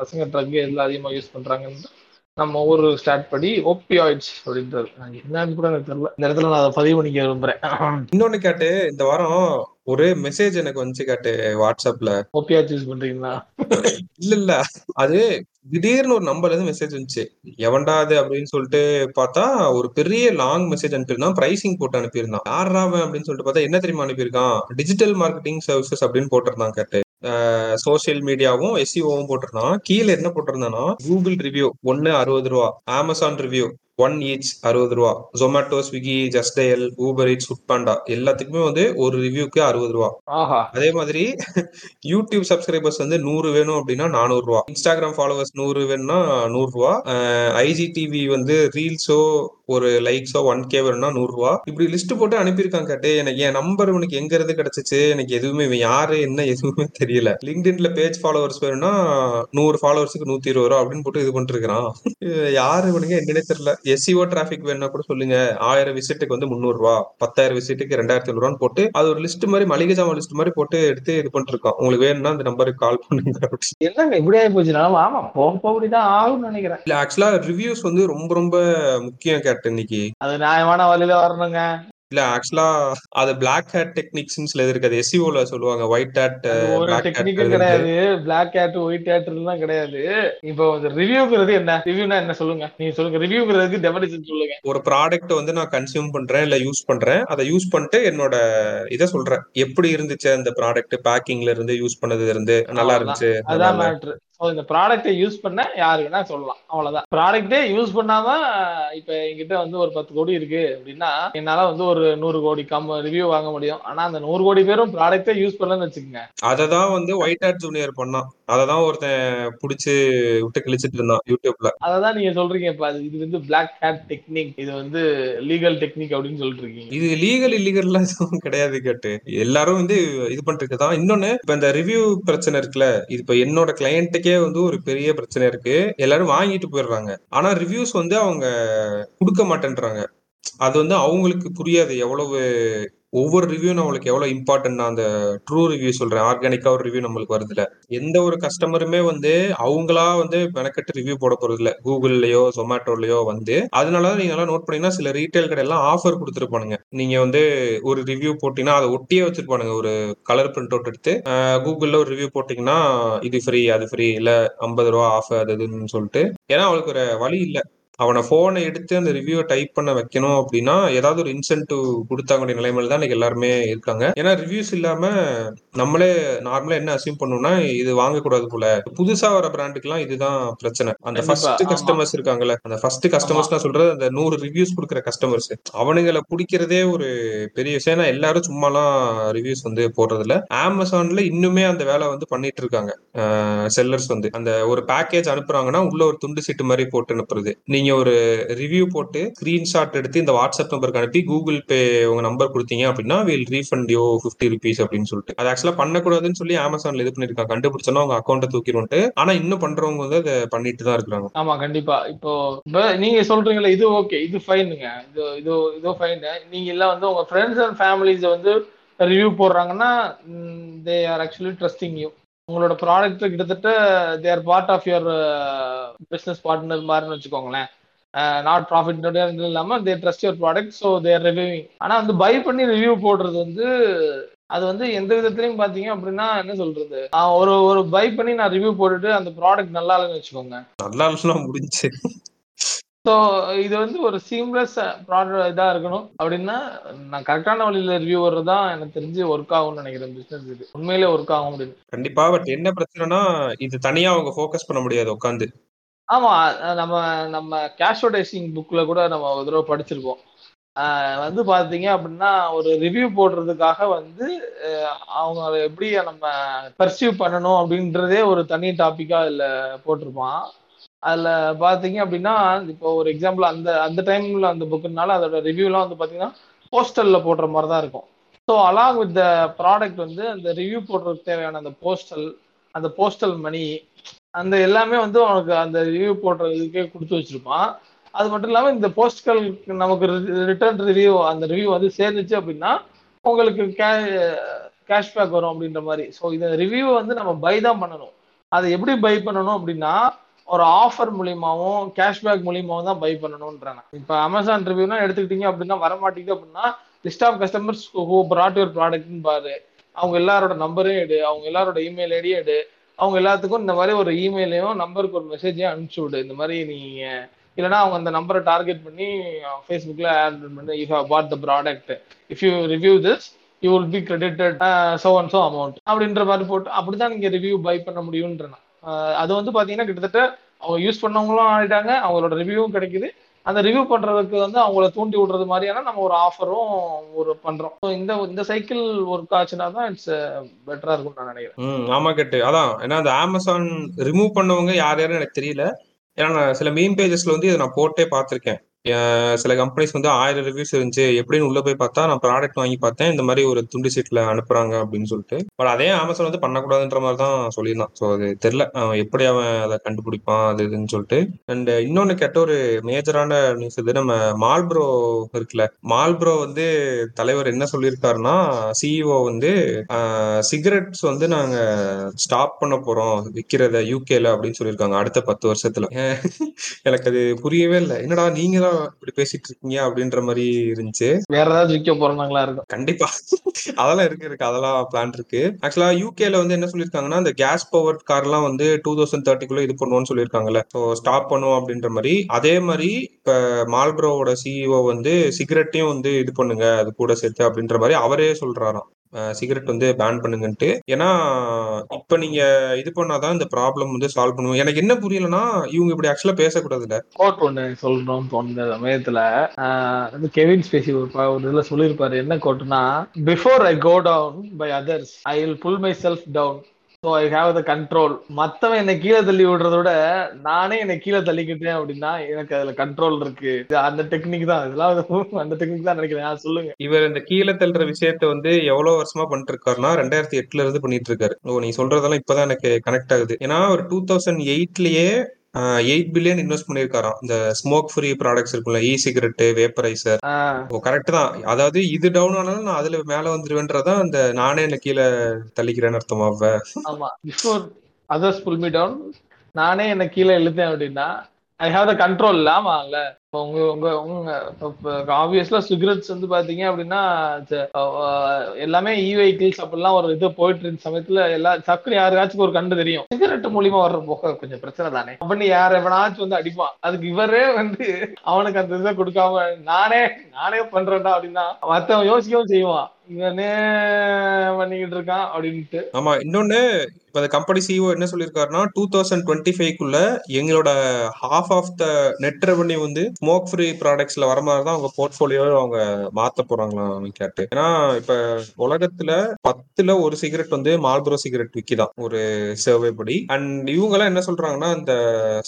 பசங்க ட்ரக் இதில் அதிகமாக யூஸ் பண்ணுறாங்கன்னு நம்ம ஊர் ஸ்டார்ட் படி ஓபியாய்ட்ஸ் அப்படின்றது என்னன்னு கூட எனக்கு தெரியல. இந்த இடத்துல நான் அதை பதிவு பண்ணிக்க விரும்புறேன். இன்னொன்னு கேட்டு இந்த வாரம் ஒரு மெசேஜ் எனக்கு வந்துச்சு கேட்டு வாட்ஸ்அப்ல. ஓபியாய்ட்ஸ் யூஸ் பண்றீங்களா? இல்ல இல்ல. அது திடீர்னு ஒரு நம்பர்ல இருந்து மெசேஜ் வந்துச்சு. எவன்டா அது அப்படின்னு சொல்லிட்டு பார்த்தா ஒரு பெரிய லாங் மெசேஜ் அனுப்பியிருந்தான். பிரைசிங் போட்டு அனுப்பியிருந்தான். யாரா அவன் அப்படின்னு சொல்லிட்டு பார்த்தா என்ன தெரியுமா அனுப்பியிருக்கான்? டிஜிட்டல் மார்க்கெட்டிங் சர்வீசஸ் அப்படின்னு போட்டிருந்தான் கேட்டு. சோசியல் மீடியாவும் எஸ்இஓவும் போட்டிருந்தான் கீழே என்ன போட்டிருந்தானா கூகுள் ரிவ்யூ ஒன்னு அறுபது ரூபா அமேசான் ரிவ்யூ ஒன் ஈச் அறுபது ரூபா. Zomato Swiggy Justdial Uber it's Foodpanda எல்லாத்துக்குமே வந்து ஒரு ரிவ்யூக்கு அறுபது ரூபா. அதே மாதிரி யூடியூப் சப்ஸ்கிரைபர்ஸ் வந்து நூறு வேணும் அப்படின்னா நானூறு ரூபா. இன்ஸ்டாகிராம் ஃபாலோவர்ஸ் நூறு வேணும்னா நூறு ரூபா. ஐஜி டிவி வந்து ரீல்ஸோ ஒரு லைக்ஸோ ஒன் கே வேணும்னா நூறு ரூபா. இப்படி லிஸ்ட் போட்டு அனுப்பியிருக்காங்க கேட்டு எனக்கு என் நம்பர் உனக்கு எங்க இருந்து கிடைச்சிச்சு? எனக்கு எதுவுமே யாரு என்ன எதுவுமே தெரியல. லிங்க்டின்ல பேஜ் ஃபாலோவர்ஸ் வேணும்னா நூறு ஃபாலோவர்ஸுக்கு நூத்தி இருபது ரூபா அப்படின்னு போட்டு இது பண்ணிட்டு இருக்கிறான். யாரு இவனுங்க என்னன்னே தெரியல. எஸ்சிஓ டிராபிக் வேணும்னா கூட சொல்லுங்க. ஆயிரம் விசிட்டுக்கு வந்து முந்நூறு ரூபா பத்தாயிரம் விசிட்டுக்கு ரெண்டாயிரத்தி ரூபான்னு போட்டு அது ஒரு லிஸ்ட் மாதிரி மளிகை ஜாமான் லிஸ்ட் மாதிரி போட்டு எடுத்து இது பண்ணிட்டு இருக்கோம் உங்களுக்கு வேணும்னா அந்த நம்பருக்கு கால் பண்ணுங்க. என்னங்க இப்படி ஆகி போச்சு? ஆமா போக போக இப்படிதான் ஆகும்னு நினைக்கிறேன். இல்ல ஆக்சுவலா ரிவ்யூஸ் வந்து ரொம்ப ரொம்ப முக்கியம் கேட்டு இன்னைக்கு. அது நியாயமான வழியில வரணுங்க. இல்ல ஆக்சுவலா அது பிளாக் ஹேட் டெக்னிக்ஸ் சில இருக்கு அது எஸ்இஓல சொல்லுவாங்க ஒயிட் ஹேட் டெக்னிக்கும் கிடையாது. பிளாக் ஹேட் ஒயிட் ஹேட் எல்லாம் கிடையாது. இப்போ ரிவ்யூங்கிறது என்ன? ரிவ்யூனா என்ன? சொல்லுங்க. நீங்க சொல்லுங்க. ரிவ்யூங்கிறதுக்கு டெபினிஷன் சொல்லுங்க. ஒரு ப்ராடக்ட் வந்து நான் கன்சியூம் பண்றேன் இல்ல யூஸ் பண்றேன். அதை யூஸ் பண்ணிட்டு என்னோட இதை சொல்றேன். எப்படி இருந்துச்சு அந்த ப்ராடக்ட் பேக்கிங்ல இருந்து யூஸ் பண்ணதுல இருந்து நல்லா. இருந்துச்சு அதான். மேட்ரு ஸோ இந்த ப்ராடக்ட்டை யூஸ் பண்ண யாரு வேணா சொல்லலாம். அவ்வளவுதான். ப்ராடக்ட்டே யூஸ் பண்ணாதான் இப்ப என்கிட்ட வந்து ஒரு பத்து கோடி இருக்கு அப்படின்னா என்னால வந்து ஒரு நூறு கோடி கம் ரிவ்யூ வாங்க முடியும். ஆனா அந்த நூறு கோடி பேரும் ப்ராடக்ட்டே யூஸ் பண்ணலன்னு வச்சுக்கோங்க. அததான் வந்து ஒயிட் ஹேட் ஜூனியர் பண்ணான். அததான் ஒருத்தன் புடிச்சு விட்டு கிழிச்சிட்டு இருந்தான் யூடியூப்ல. அததான் நீங்க சொல்றீங்க. இப்ப அது இது வந்து பிளாக் ஹேட் டெக்னிக் இது வந்து லீகல் டெக்னிக் அப்படின்னு சொல்லிட்டு இருக்கீங்க இது லீகல் இல்லீகல்லாம் எதுவும் கிடையாது கேட்டு. எல்லாரும் வந்து இது பண்ணிட்டு இருக்கதான் இன்னொன்னு இப்ப இந்த ரிவ்யூ பிரச்சனை இருக்குல்ல இது இப்ப என்னோட கிளையண்ட்டுக்கே வந்து ஒரு பெரிய பிரச்சனை இருக்கு. எல்லாரும் வாங்கிட்டு போயிடுறாங்க. ஆனா ரிவ்யூஸ் வந்து அவங்க கொடுக்க மாட்டேன்றாங்க. அது வந்து அவங்களுக்கு புரியாது. எவ்வளவு ஒவ்வொரு ரிவ்யூ நம்மளுக்கு எவ்வளவு இம்பார்ட்டன்ட் அந்த ட்ரூ ரிவ்யூ சொல்றேன். ஆர்கானிக்கா ஒரு ரிவ்யூ நம்மளுக்கு வருதுல எந்த ஒரு கஸ்டமருமே வந்து அவங்களா வந்து மெனக்கெட்டு ரிவ்யூ போட போறது இல்ல கூகுள்லயோ ஜொமேட்டோலயோ வந்து அதனால நீங்க எல்லாம் நோட் பண்ணீங்கன்னா சில ரீட்டைல் கடையெல்லாம் ஆஃபர் கொடுத்துருப்பானுங்க. நீங்க வந்து ஒரு ரிவ்யூ போட்டீங்கன்னா அதை ஒட்டியே வச்சிருப்பானுங்க. ஒரு கலர் பிரிண்ட் அவுட் எடுத்து கூகுள்ல ஒரு ரிவ்யூ போட்டீங்கன்னா இது ஃப்ரீ அது ஃப்ரீ இல்ல ஐம்பது ரூபா ஆஃபர் அது இதுன்னு சொல்லிட்டு. ஏன்னா அவளுக்கு ஒரு வழி இல்லை. அவனை போனை எடுத்து அந்த ரிவ்யூவை டைப் பண்ண வைக்கணும் அப்படின்னா ஏதாவது ஒரு இன்சென்டிவ் கொடுத்தாங்க நிலைமையில தான் இன்னைக்கு எல்லாருமே இருக்காங்க. ஏன்னா ரிவ்யூஸ் இல்லாம நம்மளே நார்மலா என்ன அசியூம் பண்ணோம்னா இது வாங்கக்கூடாது போல. புதுசா வர பிராண்டுக்குலாம் இதுதான் பிரச்சனை. அந்த ஃபர்ஸ்ட். கஸ்டமர்ஸ் இருக்காங்கல்ல அந்த ஃபர்ஸ்ட் கஸ்டமர்ஸ் நான் சொல்றது அந்த நூறு ரிவ்யூஸ் கொடுக்குற கஸ்டமர்ஸ் அவனுங்களை பிடிக்கிறதே ஒரு பெரிய விஷயம். ஏன்னா எல்லாரும் சும்மாலாம் ரிவ்யூஸ் வந்து போடுறது இல்ல அமேசான்ல இன்னுமே அந்த வேலை வந்து பண்ணிட்டு இருக்காங்க. செல்லர்ஸ் வந்து. அந்த ஒரு பேக்கேஜ் அனுப்புறாங்கன்னா உள்ள ஒரு துண்டு சீட்டு மாதிரி போட்டு அனுப்புறது. நீங்க ஒரு ரிவ்யூ போட்டு ஸ்கிரீன்ஷாட் எடுத்து இந்த வாட்ஸ்அப் நம்பருக்கு அனுப்பி கூகுள் பே உங்க நம்பர் கொடுத்தீங்க அப்படின்னா will refund you fifty rupees அப்படின்னு சொல்லிட்டு. அது ஆக்சுவலா பண்ணக்கூடாதுன்னு சொல்லி அமேசான்ல இது பண்ணிருக்காங்க. கண்டுபிடிச்சோன்னா அவங்க அக்கௌண்ட்டை தூக்கிடும்ட்டு ஆனா இன்னும் பண்றவங்க வந்து அதை பண்ணிட்டு தான் இருக்காங்க ஆமா கண்டிப்பா. இப்போ நீங்க சொல்றீங்களா இது ஓகே இது ஃபைனுங்க இது இது இது ஃபைன் நீங்க எல்லாம் வந்து உங்க ஃப்ரெண்ட்ஸ் அண்ட் ஃபேமிலிஸ் வந்து ரிவ்யூ போடுறாங்கன்னா they are actually trusting you உங்களோட ப்ராடக்ட் கிட்டத்தட்ட their part of your business partner மாதிரின்னு வச்சுக்கோங்களேன். Uh, நாட் ப்ராஃபிட் இல்லாம they trust your product so their reviewing ஆனா வந்து பை பண்ணி ரிவ்யூ போடுறது வந்து அது வந்து எந்த விதத்துலயும் பாத்தீங்க அப்படின்னா என்ன சொல்றது? ஆஹ் ஒரு ஒரு பை பண்ணி நான் ரிவ்யூ போட்டுட்டு அந்த ப்ராடக்ட் நல்லா இல்லைன்னு வச்சுக்கோங்க. நல்லா முடிஞ்சு. ஸோ இது வந்து ஒரு சீம்லெஸ் ப்ராடக்ட் இதாக இருக்கணும். அப்படின்னா நான் கரெக்டான வழியில் ரிவ்யூ வர்றது தான் எனக்கு தெரிஞ்சு ஒர்க் ஆகும்னு நினைக்கிறேன் பிஸ்னஸ் இது. உண்மையிலே ஒர்க் ஆகும் அப்படின்னு. கண்டிப்பா பட் என்ன பிரச்சனைனா இது தனியா அவங்க ஃபோக்கஸ் பண்ண முடியாது உட்காந்து ஆமா நம்ம நம்ம கேஷோடைசிங் புக்ல கூட நம்ம ஒரு தடவை படிச்சிருக்கோம் வந்து பாத்தீங்க அப்படின்னா ஒரு ரிவ்யூ போடுறதுக்காக வந்து அவங்க எப்படி நம்ம பர்சீவ் பண்ணணும் அப்படின்றதே ஒரு தனி டாபிக்கா அதுல போட்டிருப்பான். அதுல பாத்தீங்க அப்படின்னா இப்போ ஒரு எக்ஸாம்பிள் அந்த அந்த டைம்ல அந்த புக்குனால அதோட ரிவ்யூலாம் வந்து பாத்தீங்கன்னா போஸ்டல்ல போடுற மாதிரி தான் இருக்கும். So along with the product வந்து அந்த ரிவ்யூ போடுறதுக்கு தேவையான அந்த போஸ்டல் அந்த போஸ்டல் மணி அந்த எல்லாமே வந்து அவனுக்கு அந்த ரிவ்யூ போடுறதுக்கே கொடுத்து வச்சிருப்பான். அது மட்டும் இல்லாமல் இந்த போஸ்ட்கள் நமக்கு ரிட்டர்ன் ரிவ்யூ அந்த ரிவ்யூ வந்து சேர்ந்துச்சு அப்படின்னா உங்களுக்கு கே கேஷ்பேக் வரும் அப்படின்ற மாதிரி. ஸோ இந்த ரிவ்யூ வந்து நம்ம பை தான் பண்ணணும். அதை எப்படி பை பண்ணணும் அப்படின்னா ஒரு ஆஃபர் மூலியமாவும் கேஷ்பேக் மூலியமாவும் தான் பை பண்ணணும்ன்றாங்க. இப்போ அமேசான் ரிவ்யூனா எடுத்துக்கிட்டீங்க அப்படின்னா வர மாட்டேங்குது அப்படின்னா list of customers who brought your ப்ராடக்ட்னு பாரு. அவங்க எல்லாரோட நம்பரையும் எடு. அவங்க எல்லாரோட இமெயில் ஐடியும் எடு. அவங்க எல்லாத்துக்கும் இந்த மாதிரி ஒரு இமெயிலையும் நம்பருக்கு ஒரு மெசேஜையும் அனுப்பிச்சு விடு. இந்த மாதிரி நீங்க இல்லைன்னா அவங்க அந்த நம்பரை டார்கெட் பண்ணி ஃபேஸ்புக்கில் ஆட் பண்ணி. If how bought the product if you review this you will be credited so and so amount அப்படின்ற மாதிரி போட்டு அப்படிதான் நீங்க ரிவ்யூ பை பண்ண முடியும்ன்றேன் அது வந்து பார்த்தீங்கன்னா கிட்டத்தட்ட அவங்க யூஸ் பண்ணவங்களும் ஆகிட்டாங்க அவங்களோட ரிவ்யூவும் கிடைக்குது. அந்த ரிவ்யூ பண்றதுக்கு வந்து அவங்கள தூண்டி விடுறது மாதிரியான நம்ம ஒரு ஆஃபரும் ஒரு பண்ணுறோம் ஸோ இந்த இந்த சைக்கிள் ஒர்க் ஆச்சுன்னா தான் இட்ஸ் பெட்டராக இருக்கும் நான் நினைக்கிறேன். ம் ஆமா கேட்டு. அதான் ஏன்னா அந்த அமேசான் ரிமூவ் பண்ணவங்க யார் யாரும் எனக்கு தெரியல. ஏன்னா நான் சில மீன் பேஜஸ்ல வந்து இதை நான் போட்டே பார்த்துருக்கேன். சில கம்பெனிஸ் வந்து ஆயிரம் ரிவ்யூஸ் இருந்துச்சு. எப்படின்னு உள்ள போய் பார்த்தா நான் ப்ராடக்ட் வாங்கி பார்த்தேன். இந்த மாதிரி ஒரு துண்டு சீட்ல அனுப்புறாங்க அப்படின்னு சொல்லிட்டு. பட் அதே அமேசான் வந்து பண்ணக்கூடாதுன்ற மாதிரி தான் சொல்லியிருந்தான். ஸோ அது தெரியல. அவன் எப்படி அவன் அதை கண்டுபிடிப்பான் அது இதுன்னு சொல்லிட்டு. அண்ட் இன்னொன்னு கேட்ட ஒரு மேஜரான நியூஸ் இது நம்ம மால்ப்ரோ இருக்குல்ல. மால்ப்ரோ வந்து தலைவர் என்ன சொல்லியிருக்காருன்னா சிஇஓ வந்து சிகரெட்ஸ் வந்து நாங்க ஸ்டாப் பண்ண போறோம் விற்கிறத யூகேல அப்படின்னு சொல்லியிருக்காங்க அடுத்த பத்து வருஷத்துல. எனக்கு அது புரியவே இல்லை. என்னடா நீங்க தான் இப்படி பேசிட்டு இருக்கீங்க அப்படின்ற மாதிரி இருந்துச்சு. வேற ஏதாவது விற்க போறாங்களா இருக்கும். கண்டிப்பா. அதெல்லாம் இருக்கு இருக்கு. அதெல்லாம் பிளான் இருக்கு. ஆக்சுவலா யூகேல வந்து என்ன சொல்லியிருக்காங்கன்னா இந்த கேஸ் பவர் கார்லாம் வந்து டூ தௌசண்ட் தேர்ட்டிக்குள்ள இது பண்ணுவோம்னு சொல்லியிருக்காங்கல்ல. ஸோ ஸ்டாப் பண்ணுவோம் அப்படின்ற மாதிரி. அதே மாதிரி இப்ப மால்ப்ரோவோட சிஇஓ வந்து சிகரெட்டையும் வந்து இது பண்ணுங்க அது கூட சேர்த்து அப்படின்ற மாதிரி அவரே சொல்றாராம். சிகரெட் வந்து பேன் பண்ணுங்கன்ட்டு. ஏன்னா இப்ப நீங்க இது பண்ணாதான் இந்த ப்ராப்ளம் வந்து சால்வ் பண்ணுவோம் எனக்கு என்ன புரியலன்னா இவங்க இப்படி ஆக்சுவலா பேசக்கூடாதுல கோட் ஒண்ணு சொல்லணும்னு தோணுது சமயத்துல. கெவின் ஸ்பேசி ஒரு ஒரு இதுல சொல்லியிருப்பாரு. என்ன கோட்னா before I go down by others I will pull myself down so I have the control மத்தவன் என்னை கீழே தள்ளி விடுறத விட நானே என்னை கீழே தள்ளிக்கிட்டேன் அப்படின்னா எனக்கு அதுல கண்ட்ரோல் இருக்கு. அந்த டெக்னிக் தான். இதெல்லாம் அந்த டெக்னிக் தான் நினைக்கிறேன். சொல்லுங்க. இவர் இந்த கீழே தள்ளுற விஷயத்த வந்து எவ்வளவு வருஷமா பண்ணிட்டு இருக்காருன்னா ரெண்டாயிரத்தி எட்டுல இருந்து பண்ணிட்டு இருக்காரு ஓ நீ சொல்றதெல்லாம் இப்பதான் எனக்கு கனெக்ட் ஆகுது. ஏன்னா ஒரு டூ தௌசண்ட் எயிட்லயே எயிட் பில்லியன் இன்வெஸ்ட் பண்ணியிருக்காராம். இந்த ஸ்மோக் ஃப்ரீ ப்ராடக்ட்ஸ் இருக்குல்ல இ சிகரெட் வேப்பரைசர் கரெக்ட் தான். அதாவது இது டவுன் ஆனாலும் நான் அதுல மேல வந்துருவேன்றதான் அந்த நானே என்ன கீழே தள்ளிக்கிறேன்னு அர்த்தமாவ ஆமா. Before others pull me down நானே என்னை கீழே இழுத்தேன் அப்படின்னா ஐ ஹாவ் த கண்ட்ரோல் ஆமாங்கல்ல இப்போ உங்க உங்க உங்க ஆப்வியஸ்லா சிகரெட்ஸ் வந்து பாத்தீங்க அப்படின்னா எல்லாமே இ வெஹிக்கிள்ஸ் அப்படிலாம் ஒரு இது போயிட்டு இருந்த சமயத்துல எல்லா சக்குனு யாருக்காச்சும் ஒரு கண்டு தெரியும். சிகரெட் மூலியமா வர்ற போக கொஞ்சம் பிரச்சனை தானே. அப்படின்னு யார் எவனாச்சும் வந்து அடிப்பான். அதுக்கு இவரே வந்து அவனுக்கு அந்த இதை கொடுக்காம நானே நானே பண்றேன்டா அப்படின்னா மத்தவன் யோசிக்கவும் செய்வான். இவனே பண்ணிக்கிட்டு இருக்கான் அப்படின்ட்டு. ஆமா இன்னொன்னு இப்ப அந்த கம்பெனி சிஓ என்ன சொல்லியிருக்காருன்னா டூ தௌசண்ட் டுவெண்ட்டி ஃபைவ்க்குள்ள எங்களோட half of the net revenue வந்து ஸ்மோக் ஃப்ரீ ப்ராடக்ட்ஸ்ல வர மாதிரி தான் அவங்க போர்ட்ஃபோலியோ அவங்க மாத்த போறாங்களா கேட்டு. ஏன்னா இப்ப உலகத்துல பத்துல ஒரு சிகரெட் வந்து மால்பரோ சிகரெட் விக்கிதான் ஒரு சர்வே படி. அண்ட் இவங்க எல்லாம் என்ன சொல்றாங்கன்னா இந்த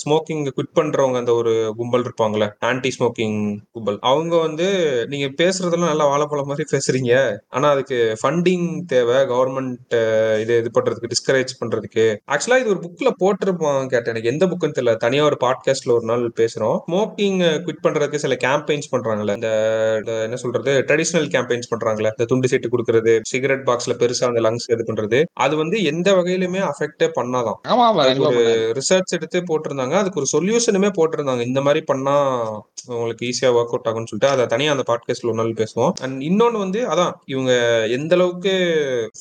ஸ்மோக்கிங் குவிட் பண்றவங்க அந்த ஒரு கும்பல் இருப்பாங்கல்ல ஆன்டி ஸ்மோக்கிங் கும்பல். அவங்க வந்து நீங்க பேசுறதெல்லாம் நல்லா வாழைப்பழம் மாதிரி பேசுறீங்க ஆனா அதுக்கு ஃபண்டிங் தேவை கவர்மெண்ட் இது இது பண்றதுக்கு டிஸ்கரேஜ் பண்றதுக்கு. ஆக்சுவலா இது ஒரு புக்ல போட்டிருப்பான் கேட்டேன். எனக்கு எந்த புக்குன்னு தெரியல. தனியா ஒரு பாட்காஸ்ட்ல ஒரு நாள் பேசுறோம். ஸ்மோக்கிங் குவிட் பண்றதுக்கு சில கேம்பெயின்ஸ் பண்றாங்கல்ல. இந்த என்ன சொல்றது? ட்ரெடிஷனல் கேம்பெயின்ஸ் பண்றாங்கல்ல. இந்த துண்டு சீட்டு கொடுக்கறது சிகரெட் பாக்ஸ்ல பெருசா அந்த லங்ஸ் இது பண்றது. அது வந்து எந்த வகையிலுமே அஃபெக்டே பண்ணாதான். ஒரு ரிசர்ச் எடுத்து போட்டிருந்தாங்க. அதுக்கு ஒரு சொல்யூஷனுமே போட்டிருந்தாங்க. இந்த மாதிரி பண்ணா உங்களுக்கு ஈஸியா ஒர்க் அவுட் ஆகும்னு சொல்லிட்டு அதை தனியா அந்த பாட்காஸ்ட்ல ஒரு நாள் பேசுவோம். அண்ட் இன்னொன்னு வந்து அதான் இவங்க எந்த அளவுக்கு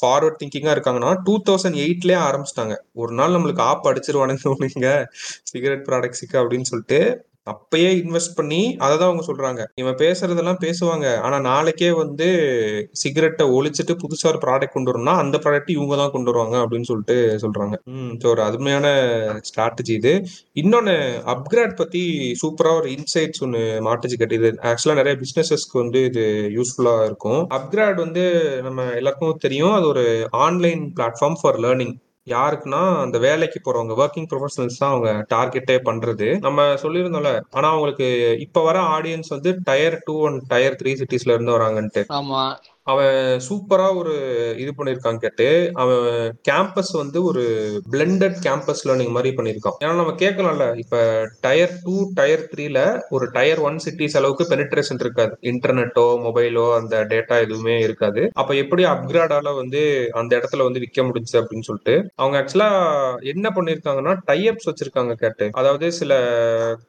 ஃபார்வர்ட் திங்கிங்கா இருக்காங்கன்னா டூ தௌசண்ட் எயிட்லயே ஆரம்பிச்சிட்டாங்க. ஒரு நாள் நம்மளுக்கு ஆப் அடிச்சிருவானுங்க சிகரெட் ப்ராடக்ட்ஸுக்கு அப்படின்னு சொல்லிட்டு அப்பயே இன்வெஸ்ட் பண்ணி அதை தான் அவங்க சொல்றாங்க. இவன் பேசுறதெல்லாம் பேசுவாங்க. ஆனா நாளைக்கே வந்து சிகரெட்டை ஒழிச்சிட்டு புதுசா ஒரு ப்ராடக்ட் கொண்டு வரணும்னா அந்த ப்ராடக்ட் இவங்க தான் கொண்டு வருவாங்க அப்படின்னு சொல்லிட்டு சொல்றாங்க. ம். ஸோ ஒரு அருமையான ஸ்ட்ராட்டஜி இது. இன்னொன்னு அப்கிரேட் பத்தி சூப்பரா ஒரு இன்சைட்ஸ் ஒன்று மாட்டுச்சு கட்டிது. ஆக்சுவலா நிறைய பிசினஸஸ்க்கு வந்து இது யூஸ்ஃபுல்லா இருக்கும். அப்கிரேட் வந்து நம்ம எல்லாருக்கும் தெரியும். அது ஒரு ஆன்லைன் பிளாட்ஃபார்ம் ஃபார் லேர்னிங் யாருக்குன்னா அந்த வேலைக்கு போறவங்க ஒர்க்கிங் ப்ரொஃபஷனல்ஸ் தான் அவங்க டார்கெட்டே பண்றது. நம்ம சொல்லியிருந்தோம்ல ஆனா அவங்களுக்கு இப்ப வர ஆடியன்ஸ் வந்து tier two and tier three சிட்டிஸ்ல இருந்து வராங்கன்ட்டு. ஆமா. அவன் சூப்பரா ஒரு இது பண்ணிருக்கான் கேட்டு அவன் கேம்பஸ் வந்து ஒரு பிளெண்டட் கேம்பஸ் லேர்னிங் மாதிரி பண்ணிருக்கான். ஏன்னா நம்ம கேட்கலாம்ல இப்ப டயர் டூ டயர் த்ரீல ஒரு டயர் ஒன் சிட்டிஸ் அளவுக்கு பெனிட்ரேஷன் இருக்காது. இன்டர்நெட்டோ மொபைலோ அந்த டேட்டா எதுவுமே இருக்காது. அப்ப எப்படி அப்கிரேடால வந்து அந்த இடத்துல வந்து விற்க முடிஞ்சு அப்படின்னு சொல்லிட்டு அவங்க ஆக்சுவலா என்ன பண்ணிருக்காங்கன்னா டைப்ஸ் வச்சிருக்காங்க கேட்டு. அதாவது சில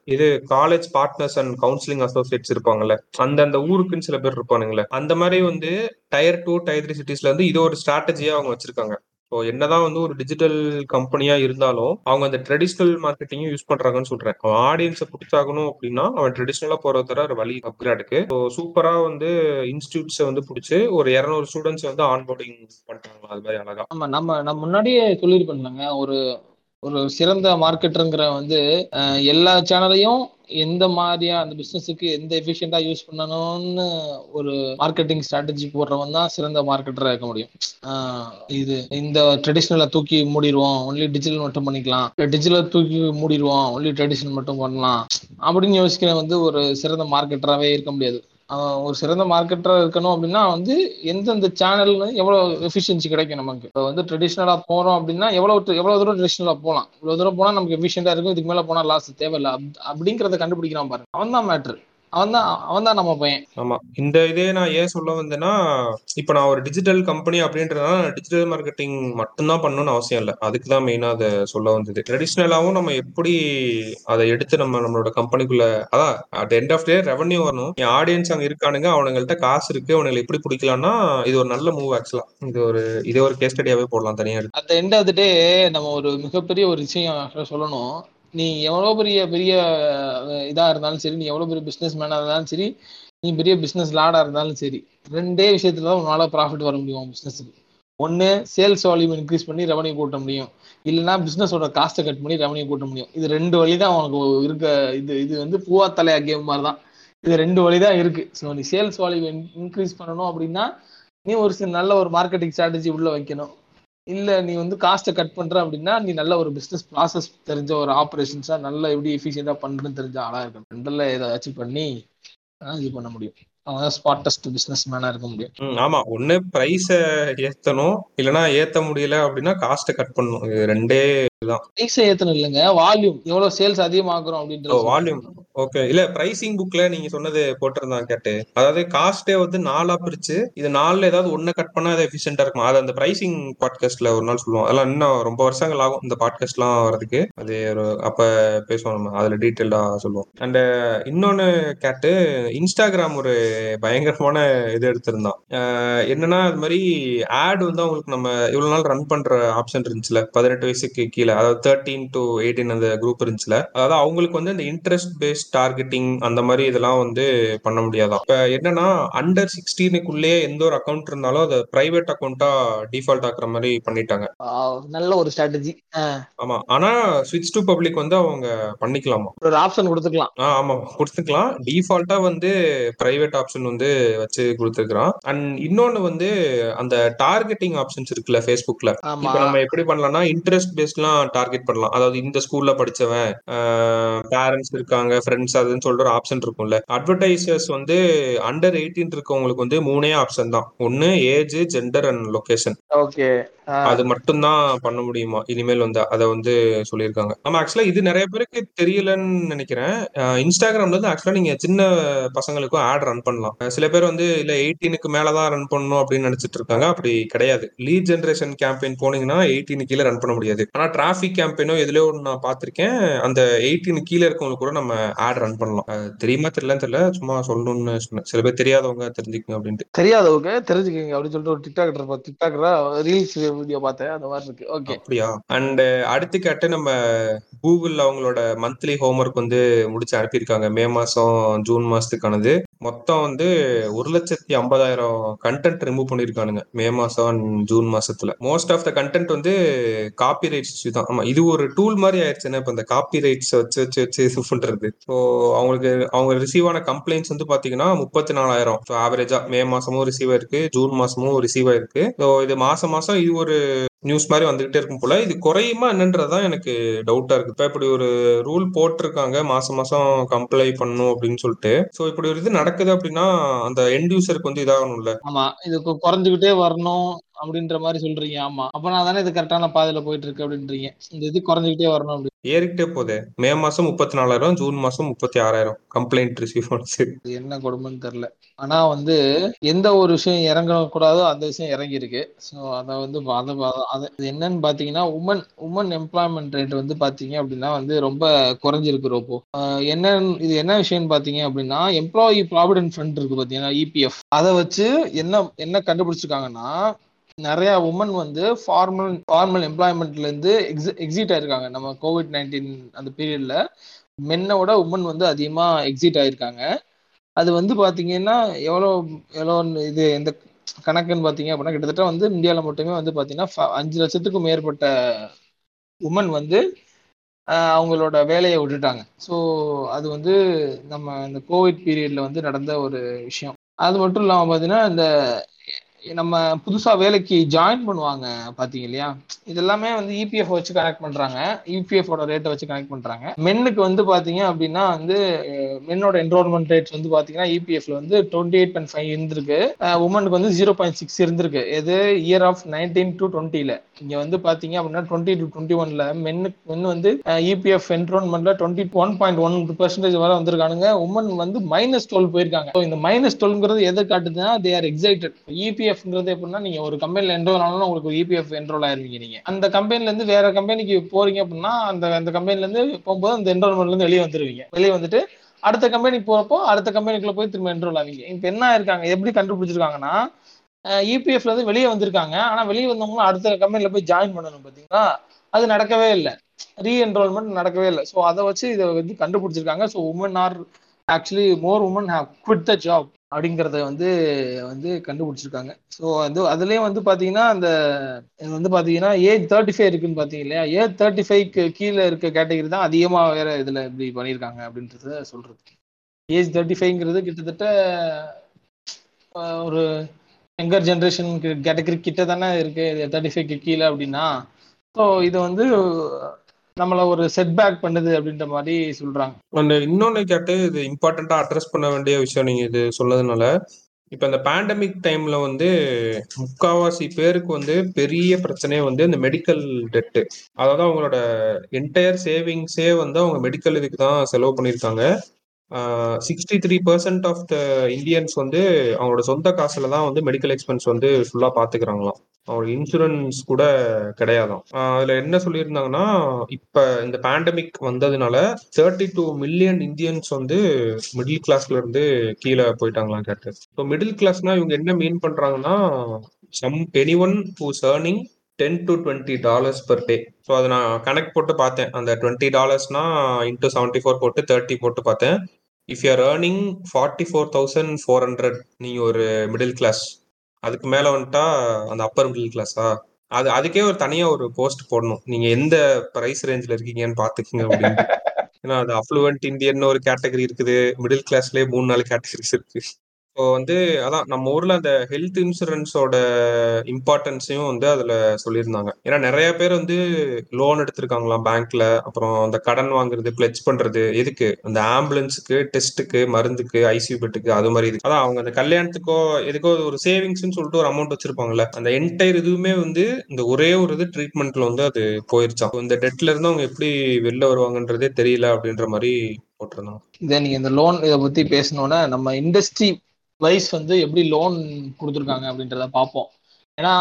இது college partners and counselling associates இருப்பாங்கல்ல அந்த அந்த ஊருக்குன்னு சில பேர் இருப்பானுங்களே அந்த மாதிரி வந்து டயர் டூ டயர் த்ரீ சிட்டிஸ்ல வந்து இது ஒரு ஸ்ட்ராட்டஜியா அவங்க வச்சிருக்காங்க. ஸோ என்னதான் வந்து ஒரு டிஜிட்டல் கம்பெனியா இருந்தாலும் அவங்க அந்த ட்ரெடிஷ்னல் மார்க்கெட்டிங்கும் யூஸ் பண்றாங்கன்னு சொல்றேன். அவன் ஆடியன்ஸை பிடிச்சாகணும் அப்படின்னா அவன் ட்ரெடிஷ்னலா போற தர ஒரு வழி அப்கிரேடுக்கு ஸோ சூப்பரா வந்து இன்ஸ்டியூட்ஸை வந்து பிடிச்சி ஒரு இரநூறு ஸ்டூடெண்ட்ஸ் வந்து ஆன்போர்டிங் பண்றாங்க. அது மாதிரி அழகா. ஆமா நம்ம நம்ம முன்னாடியே சொல்லியிருப்பேன்லங்க ஒரு ஒரு சிறந்த மார்க்கெட்டருங்கிற வந்து எல்லா சேனலையும் எந்த மாதிரியா அந்த பிசினஸுக்கு எந்த எஃபிஷியண்டா யூஸ் பண்ணணும்னு ஒரு மார்க்கெட்டிங் ஸ்ட்ராட்டஜி போடுறவன் தான் சிறந்த மார்க்கெட்டரா இருக்க முடியும். ஆஹ், இது இந்த ட்ரெடிஷ்னலை தூக்கி மூடிடுவோம் ஒன்லி டிஜிட்டல் மட்டும் பண்ணிக்கலாம். டிஜிட்டல் தூக்கி மூடிடுவோம் ஒன்லி ட்ரெடிஷனல் மட்டும் பண்ணலாம். அப்படின்னு யோசிக்கிற வந்து ஒரு சிறந்த மார்க்கெட்டராகவே இருக்க முடியாது. ஒரு சிறந்த மார்க்கெட்டராக இருக்கணும் அப்படின்னா வந்து எந்தெந்த சேனல் எவ்வளவு எஃபிஷியன்சி கிடைக்கும் நமக்கு? இப்போ வந்து ட்ரெடிஷ்னலாக போறோம் அப்படின்னா எவ்வளவு எவ்வளோ தூரம் ட்ரெடிஷ்னலாக போகலாம் இவ்வளோ தூரம் போனா நமக்கு எஃபிஷியண்டாக இருக்கும் இதுக்கு மேல போனா லாஸ் தேவையில்லை. அப்- அப்படிங்கறத கண்டுபிடிக்கிறான் பாருங்க. அவன் தான் மேட்ரு அவன் தான் அவன் தான் நம்ம பையன். ஆமா. இந்த இதே நான் ஏன் சொல்ல வந்தேன்னா இப்ப நான் ஒரு டிஜிட்டல் கம்பெனி அப்படின்றதுனால டிஜிட்டல் மார்க்கெட்டிங் மட்டும்தான் பண்ணணும்னு அவசியம் இல்லை. அதுக்கு தான் மெயினா அதை சொல்ல வந்தது. ட்ரெடிஷ்னலாவும் நம்ம எப்படி அதை எடுத்து நம்ம நம்மளோட கம்பெனிக்குள்ள அதான் at end of day revenue வரணும். என் ஆடியன்ஸ் அங்க இருக்கானுங்க அவனுங்கள்ட்ட காசு இருக்கு அவனுங்களை எப்படி பிடிக்கலாம்னா இது ஒரு நல்ல மூவ் ஆக்சுவலா இது ஒரு இதே ஒரு கேஸ் ஸ்டடியாவே போடலாம் தனியா அட் எண்ட் ஆஃப் டே நம்ம ஒரு மிகப்பெரிய ஒரு விஷயம் சொல்லணும். நீ எவ்வளோ பெரிய பெரிய இதாக இருந்தாலும் சரி நீ எவ்வளோ பெரிய பிஸ்னஸ் மேனாக இருந்தாலும் சரி நீ பெரிய பிஸ்னஸ் லாடாக இருந்தாலும் சரி ரெண்டே விஷயத்துல தான் உன்னால் ப்ராஃபிட் வர முடியும் பிஸ்னஸுக்கு ஒன்று சேல்ஸ் வால்யூம் இன்க்ரீஸ் பண்ணி ரெவன்யூ கூட்ட முடியும். இல்லைனா பிஸ்னஸோட காஸ்ட்டை கட் பண்ணி ரெவன்யூ கூட்ட முடியும். இது ரெண்டு வழி தான் உனக்கு இருக்க இது இது வந்து பூவா தலையா கேம் மாதிரி தான் இது ரெண்டு வழி தான் இருக்குது ஸோ நீ சேல்ஸ் வால்யூம் இன்க்ரீஸ் பண்ணணும் அப்படின்னா நீ ஒரு சில நல்ல ஒரு மார்க்கெட்டிங் ஸ்ட்ராட்டஜி உள்ளே வைக்கணும். இல்ல நீ வந்து காஸ்ட்டை கட் பண்ற அப்படின்னா நீ நல்ல ஒரு பிசினஸ் ப்ராசஸ் தெரிஞ்ச ஒரு ஆப்ரேஷன்ஸா நல்ல எப்படி எஃபிஷியண்டா பண்றதுன்னு தெரிஞ்ச ஆளா இருக்கணும் ரெண்டுல ஏதாச்சும் பண்ணி இது பண்ண முடியும். அவன் ஸ்பாட்டஸ்ட் பிசினஸ் மேனா இருக்க முடியும். ஆமா. ஒண்ணு பிரைஸ ஏத்தணும் இல்லைன்னா ஏத்த முடியல அப்படின்னா காஸ்ட்டை கட் பண்ணணும். இது ரெண்டே பிரைஸ் ஏத்தணும் இல்லைங்க வால்யூம் எவ்வளவு சேல்ஸ் அதிகமாக்குறோம் அப்படின்றது வால்யூம் ஓகே இல்ல பிரைசிங் புக்ல நீங்க சொன்னது போட்டிருந்தான் கேட்டு. அதாவது காஸ்டே வந்து நாலா பிரிச்சு இது நாலுல ஏதாவது ஒண்ணு கட் பண்ணா அது எஃபிஷியன்டா இருக்கும்? அது அந்த பிரைசிங் பாட்காஸ்ட்ல ஒரு நாள் சொல்லுவோம். அதெல்லாம் இன்னும் ரொம்ப வருஷங்கள் ஆகும் இந்த பாட்காஸ்ட்லாம் வரதுக்கு அது ஒரு அப்ப பேசுவோம் நம்ம. அதுல டீட்டெயிலா சொல்லுவோம். அண்ட் இன்னொன்னு கேட்டு இன்ஸ்டாகிராம் ஒரு பயங்கரமான இது எடுத்திருந்தான். என்னன்னா அது மாதிரி ஆட் வந்து அவங்களுக்கு நம்ம இவ்வளவு நாள் ரன் பண்ற ஆப்ஷன் இருந்துச்சுல. பதினெட்டு வயசுக்கு கீழே. அதாவது தேர்ட்டீன் டு எயிட்டீன் அந்த குரூப் இருந்துச்சுல. அதாவது அவங்களுக்கு வந்து இந்த இன்ட்ரெஸ்ட் பேஸ்ட் டார்கெட்டிங் அந்த மாதிரி இதெல்லாம் வந்து பண்ண முடியாதான் இப்ப என்னன்னா அண்டர் சிக்ஸ்டீனுக்குள்ளேயே எந்த ஒரு அக்கௌண்ட் இருந்தாலும் அதை பிரைவேட் அக்கௌண்ட்டா டிஃபால்ட் ஆக்குற மாதிரி பண்ணிட்டாங்க. நல்ல ஒரு ஸ்ட்ராட்டஜி ஆமா. ஆனா ஸ்விட்ச் டு பப்ளிக் வந்து அவங்க பண்ணிக்கலாமா? ஒரு ஆப்ஷன் கொடுத்துக்கலாம். ஆ ஆமா. கொடுத்துக்கலாம். டிஃபால்ட்டா வந்து பிரைவேட் ஆப்ஷன் வந்து வச்சு கொடுத்துருக்கான் அண்ட் இன்னொன்னு வந்து அந்த டார்கெட்டிங் ஆப்ஷன்ஸ் இருக்குல்ல ஃபேஸ்புக்ல இப்ப நம்ம எப்படி பண்ணலாம்னா இன்ட்ரெஸ்ட் பேஸ்ட்லாம் டார்கெட் பண்ணலாம். அதாவது இந்த ஸ்கூல்ல படிச்சவன் பேரண்ட்ஸ் இருக்காங்க ஃப்ரெண்ட்ஸ் அதுன்னு சொல்ற ஆப்ஷன் இருக்கும்ல. அட்வர்டைசர்ஸ் வந்து அண்டர் எயிட்டீன் இருக்கவங்களுக்கு வந்து மூணே ஆப்ஷன் தான். ஒன்னு age gender and location okay அது மட்டும்தான் பண்ண முடியுமா? இனிமேல் வந்து அதை வந்து சொல்லியிருக்காங்க. ஆமா ஆக்சுவலா இது நிறைய பேருக்கு தெரியலன்னு நினைக்கிறேன். இன்ஸ்டாகிராம்ல இருந்து ஆக்சுவலா நீங்க சின்ன பசங்களுக்கும் ஆட் ரன் பண்ணலாம். சில பேர் வந்து இல்ல எயிட்டீனுக்கு மேலதான் ரன் பண்ணணும் அப்படின்னு நினைச்சிட்டு இருக்காங்க. அப்படி கிடையாது. லீட் ஜென்ரேஷன் கேம்பெயின் போனீங்கன்னா எயிட்டீன் கீழே ரன் பண்ண முடியாது. ஆனா டிராஃபிக் கேம்பெயினோ எதுலயோ நான் பார்த்திருக்கேன். அந்த எயிட்டீன் கீழே இருக்கவங்களுக்கு கூட நம்ம ஆட் ரன் பண்ணலாம். தெரியுமா தெரியலன்னு தெரியல. சும்மா சொல்லணும்னு சொன்னேன். சில பேர் தெரியாதவங்க தெரிஞ்சுக்கங்க அப்படின்ட்டு. தெரியாதவங்க தெரிஞ்சுக்கங்க அப்படின்னு சொல்லிட்டு ஒரு டிக்டாக் இருப்பா டிக்டாக்ரா ரீல்ஸ் வீடியோ பார்த்தேன் அந்த மாதிரி இருக்கு. ஓகே அப்படியா? அண்ட் uh, அடுத்து கேட்டு நம்ம கூகுள் அவங்களோட மந்த்லி ஹோம்ஒர்க் வந்து முடிச்சு அனுப்பியிருக்காங்க. மே மாசம் ஜூன் மாசத்துக்கானது. மொத்தம் வந்து ஒரு லட்சத்தி ஐம்பதாயிரம் கண்டென்ட் ரிமூவ் பண்ணிருக்கானுங்க. மே மாசம் ஜூன் மாசத்துல. மோஸ்ட் ஆஃப் த கண்டென்ட் வந்து காப்பி ரைட்ஸ் தான். ஆமா இது ஒரு டூல் மாதிரி ஆயிடுச்சுன்னா இப்ப இந்த காப்பி ரைட்ஸ் வச்சு வச்சு வச்சு இது பண்றது? ஸோ அவங்களுக்கு அவங்க ரிசீவ் ஆன கம்ப்ளைண்ட்ஸ் வந்து பாத்தீங்கன்னா முப்பத்தி நாலாயிரம் ஸோ ஆவரேஜா மே மாசமும் ரிசீவ் ஆயிருக்கு ஜூன் மாசமும் ரிசீவ் ஆயிருக்கு. ஸோ இது மாசம் மாசம் இது ஒரு நியூஸ் மாதிரி வந்துகிட்டே இருக்கும் போல. இது குறையுமா என்னன்றதுதான் எனக்கு டவுட்டா இருக்கு. இப்ப இப்படி ஒரு ரூல் போட்டிருக்காங்க. மாசம் மாசம் கம்ப்ளை பண்ணும் அப்படின்னு சொல்லிட்டு. சோ இப்படி ஒரு இது நடக்குது அப்படின்னா அந்த எண்ட் யூசருக்கு வந்து இதாகணும்ல. ஆமா. இது குறைஞ்சுக்கிட்டே வரணும். அப்படின்ற மாதிரி சொல்றீங்க. ஆமா. அப்பனா தானே இது கரெக்டான பாதையில போயிட்டு இருக்கு அப்படின்றீங்க. இந்த இது குறைஞ்சுக்கிட்டே வரணும் அப்படி. ஏறிக்கிட்டே போதே. மே மாசம் முப்பத்தி நாலாயிரம் ஜூன் மாசம் முப்பத்தி ஆறாயிரம் கம்ப்ளைண்ட் ரிசீவ் என்ன கொடுமைன்னு தெரியல. ஆனா வந்து எந்த ஒரு விஷயம் இறங்கக்கூடாதோ அந்த விஷயம் இறங்கி இருக்கு ஸோ அதை வந்து அதை என்னன்னு பாத்தீங்கன்னா உமன் உமன் எம்ப்ளாய்மெண்ட் ரேட் வந்து பாத்தீங்க அப்படின்னா வந்து ரொம்ப குறைஞ்சிருக்கு ரோப்போ என்ன இது என்ன விஷயம்னு பாத்தீங்க அப்படின்னா எம்ப்ளாயி ப்ராவிடன்ட் ஃபண்ட் இருக்கு பாத்தீங்கன்னா இபிஎஃப் அதை வச்சு என்ன என்ன கண்டுபிடிச்சிருக்காங்கன்னா நிறைய உமன் வந்து ஃபார்மல் ஃபார்மல் எம்ப்ளாய்மெண்ட்ல இருந்து எக்ஸிட் ஆயிருக்காங்க. நம்ம கோவிட் நைன்டீன் அந்த பீரியட்ல மென்னோட விட உமன் வந்து அதிகமா எக்ஸிட் ஆயிருக்காங்க. அது வந்து பாத்தீங்கன்னா எவ்வளோ எவ்வளோ இது எந்த கணக்குன்னு பாத்தீங்க அப்படின்னா கிட்டத்தட்ட வந்து இந்தியாவில் மட்டுமே வந்து பாத்தீங்கன்னா ஃப- அஞ்சு லட்சத்துக்கும் மேற்பட்ட உமன் வந்து அவங்களோட வேலையை விட்டுட்டாங்க. ஸோ அது வந்து நம்ம இந்த கோவிட் பீரியட்ல வந்து நடந்த ஒரு விஷயம். அது மட்டும் இல்லாமல் பார்த்தீங்கன்னா இந்த நம்ம புதுசா வேலைக்கு ஜாயின் பண்ணுவாங்க பாத்தீங்க இல்லையா இதெல்லாமே வந்து இபிஎஃப் வச்சு கனெக்ட் பண்றாங்க. இபிஎஃப் ரேட்டை வச்சு கனெக்ட் பண்றாங்க. மென்னுக்கு வந்து பாத்தீங்க அப்படின்னா வந்து மென்னோட என்ரோல்மெண்ட் ரேட் வந்து பாத்தீங்கன்னா இபிஎஃப்ல வந்து டுவெண்ட்டி எயிட் பாயிண்ட் ஃபைவ் இருந்திருக்கு உமனுக்கு வந்து ஜீரோ பாயிண்ட் சிக்ஸ் இருந்திருக்கு. எது இயர் ஆஃப் நைன்டீன் டு டுவெண்ட்டில இங்க வந்து பாத்தீங்க அப்படின்னா டுவெண்ட்டி டு டுவெண்ட்டி ஒன்ல மென்னு மென் வந்து EPF என்ரோல்மெண்ட்ல twenty one point one percentage வரை வந்திருக்கானுங்க. உமன் வந்து மைனஸ் டுவெல் போயிருக்காங்க. இந்த மைனஸ் டுவெல்ங்கிறது எதை காட்டுதுன்னா தே ஆர் எக்ஸைட்டட் இபிஎஃப்ங்கிறது எப்படின்னா நீங்க ஒரு கம்பெனில என்ரோல் ஆனாலும் உங்களுக்கு ஒரு இபிஎஃப் என்ரோல் ஆயிருவீங்க நீங்க. அந்த கம்பெனில இருந்து வேற கம்பெனிக்கு போறீங்க அப்படின்னா அந்த அந்த கம்பெனில இருந்து போகும்போது அந்த என்ரோல்மெண்ட்ல இருந்து வெளியே வந்துருவீங்க. வெளியே வந்துட்டு அடுத்த கம்பெனிக்கு போறப்போ அடுத்த கம்பெனிக்குள்ள போய் திரும்ப என்ரோல் ஆவீங்க. இப்ப என்ன இருக்காங்க எப்படி கண்டுபிடிச்சிருக்காங்கன்னா இபிஎஃப்ல இருந்து வெளியே வந்திருக்காங்க. ஆனா வெளியே வந்தவங்களும் அடுத்த கம்பெனில போய் ஜாயின் பண்ணணும் பாத்தீங்களா? அது நடக்கவே இல்லை. ரீஎன்ரோல்மெண்ட் நடக்கவே இல்லை. ஸோ அதை வச்சு இதை வந்து கண்டுபிடிச்சிருக்காங்க. So women are actually more women have quit the job அப்படிங்கிறத வந்து வந்து கண்டுபிடிச்சிருக்காங்க. ஸோ அது அதுலேயும் வந்து பார்த்தீங்கன்னா அந்த இது வந்து பார்த்தீங்கன்னா ஏஜ் தேர்ட்டி ஃபைவ் இருக்குன்னு பார்த்தீங்க இல்லையா? ஏஜ் தேர்ட்டி ஃபைவ்க்கு கீழே இருக்க கேட்டகரி தான் அதிகமாக வேற இதில் இப்படி பண்ணியிருக்காங்க அப்படின்றத சொல்றது ஏஜ் தேர்ட்டி ஃபைவ்ங்கிறது கிட்டத்தட்ட ஒரு யங்கர் ஜென்ரேஷன் கேட்டகரி கிட்ட தானே இருக்கு. தேர்ட்டி ஃபைவ்க்கு கீழே அப்படின்னா ஸோ இது வந்து நம்மளை ஒரு செட் பேக் பண்ணுது அப்படின்ற மாதிரி சொல்றாங்க. அந்த இன்னொன்னு கேட்டு இது இம்பார்ட்டண்டா அட்ரஸ் பண்ண வேண்டிய விஷயம் நீங்க இது சொன்னதுனால இப்ப இந்த பேண்டமிக் டைம்ல வந்து முக்காவாசி பேருக்கு வந்து பெரிய பிரச்சனையே வந்து இந்த மெடிக்கல் டெட்டு அதாவது அவங்களோட என்டையர் சேவிங்ஸே வந்து அவங்க மெடிக்கல் இதுக்கு தான் செலவு பண்ணியிருக்காங்க. Sixty three percent of the Indians வந்து அவங்களோட சொந்த காசுல தான் வந்து மெடிக்கல் எக்ஸ்பென்ஸ் வந்து ஃபுல்லா பாத்துக்கிறாங்களாம். அவங்களோட இன்சூரன்ஸ் கூட கிடையாதாம். அதில் அதுல என்ன சொல்லியிருந்தாங்கன்னா இப்ப இந்த பேண்டமிக் வந்ததுனால தேர்ட்டி டூ மில்லியன் இந்தியன்ஸ் வந்து மிடில் கிளாஸ்ல இருந்து கீழே போயிட்டாங்களாம் கேட்டு. இப்போ மிடில் கிளாஸ்னா இவங்க என்ன மீன் பண்றாங்கன்னா some anyone who's earning ten to twenty dollars per day so அதை நான் கனெக்ட் போட்டு பார்த்தேன். அந்த டுவெண்ட்டி டாலர்ஸ்னா இன்ட்டு செவன்ட்டி ஃபோர் போட்டு தேர்ட்டி போட்டு பார்த்தேன். If you're earning forty four thousand four hundred நீங்கள் ஒரு மிடில் கிளாஸ் அதுக்கு மேலே வந்துட்டா அந்த அப்பர் மிடில் கிளாஸா அது அதுக்கே ஒரு தனியாக ஒரு போஸ்ட் போடணும். நீங்கள் எந்த ப்ரைஸ் ரேஞ்சில் இருக்கீங்கன்னு பார்த்துக்கிங்க அப்படின்னு ஏன்னா அது அஃப்ளூவெண்ட் இந்தியன் ஒரு கேட்டகரி இருக்குது. மிடில் கிளாஸ்லேயே மூணு நாலு கேட்டகரிஸ் இருக்கு. இப்போ வந்து அதான் நம்ம ஊர்ல அந்த ஹெல்த் இன்சூரன்ஸோட இம்பார்ட்டன்ஸையும் வந்து அதுல சொல்லியிருந்தாங்க. ஏன்னா நிறைய பேர் வந்து லோன் எடுத்திருக்காங்களாம் பேங்க்ல அப்புறம் அந்த கடன் வாங்குறது பிளெச் பண்றது எதுக்கு? அந்த ஆம்புலன்ஸுக்கு டெஸ்ட்டுக்கு மருந்துக்கு ஐசியூ பெட்டுக்கு அது மாதிரி இது அதான் அவங்க அந்த கல்யாணத்துக்கோ எதுக்கோ ஒரு சேவிங்ஸ்னு சொல்லிட்டு ஒரு அமௌண்ட் வச்சிருப்பாங்கல்ல. அந்த என்டையர் இதுவுமே வந்து இந்த ஒரே ஒரு இது ட்ரீட்மெண்ட்ல வந்து அது போயிருச்சான் இந்த டெட்ல இருந்து அவங்க எப்படி வெளில வருவாங்கன்றதே தெரியல அப்படின்ற மாதிரி போட்டிருந்தாங்க. இதை நீங்க இந்த லோன் இதை பத்தி பேசணும்னா நம்ம இண்டஸ்ட்ரி வைஸ் வந்து எப்படி லோன் கொடுத்துருக்காங்க அப்படின்றத பார்ப்போம். ஏன்னா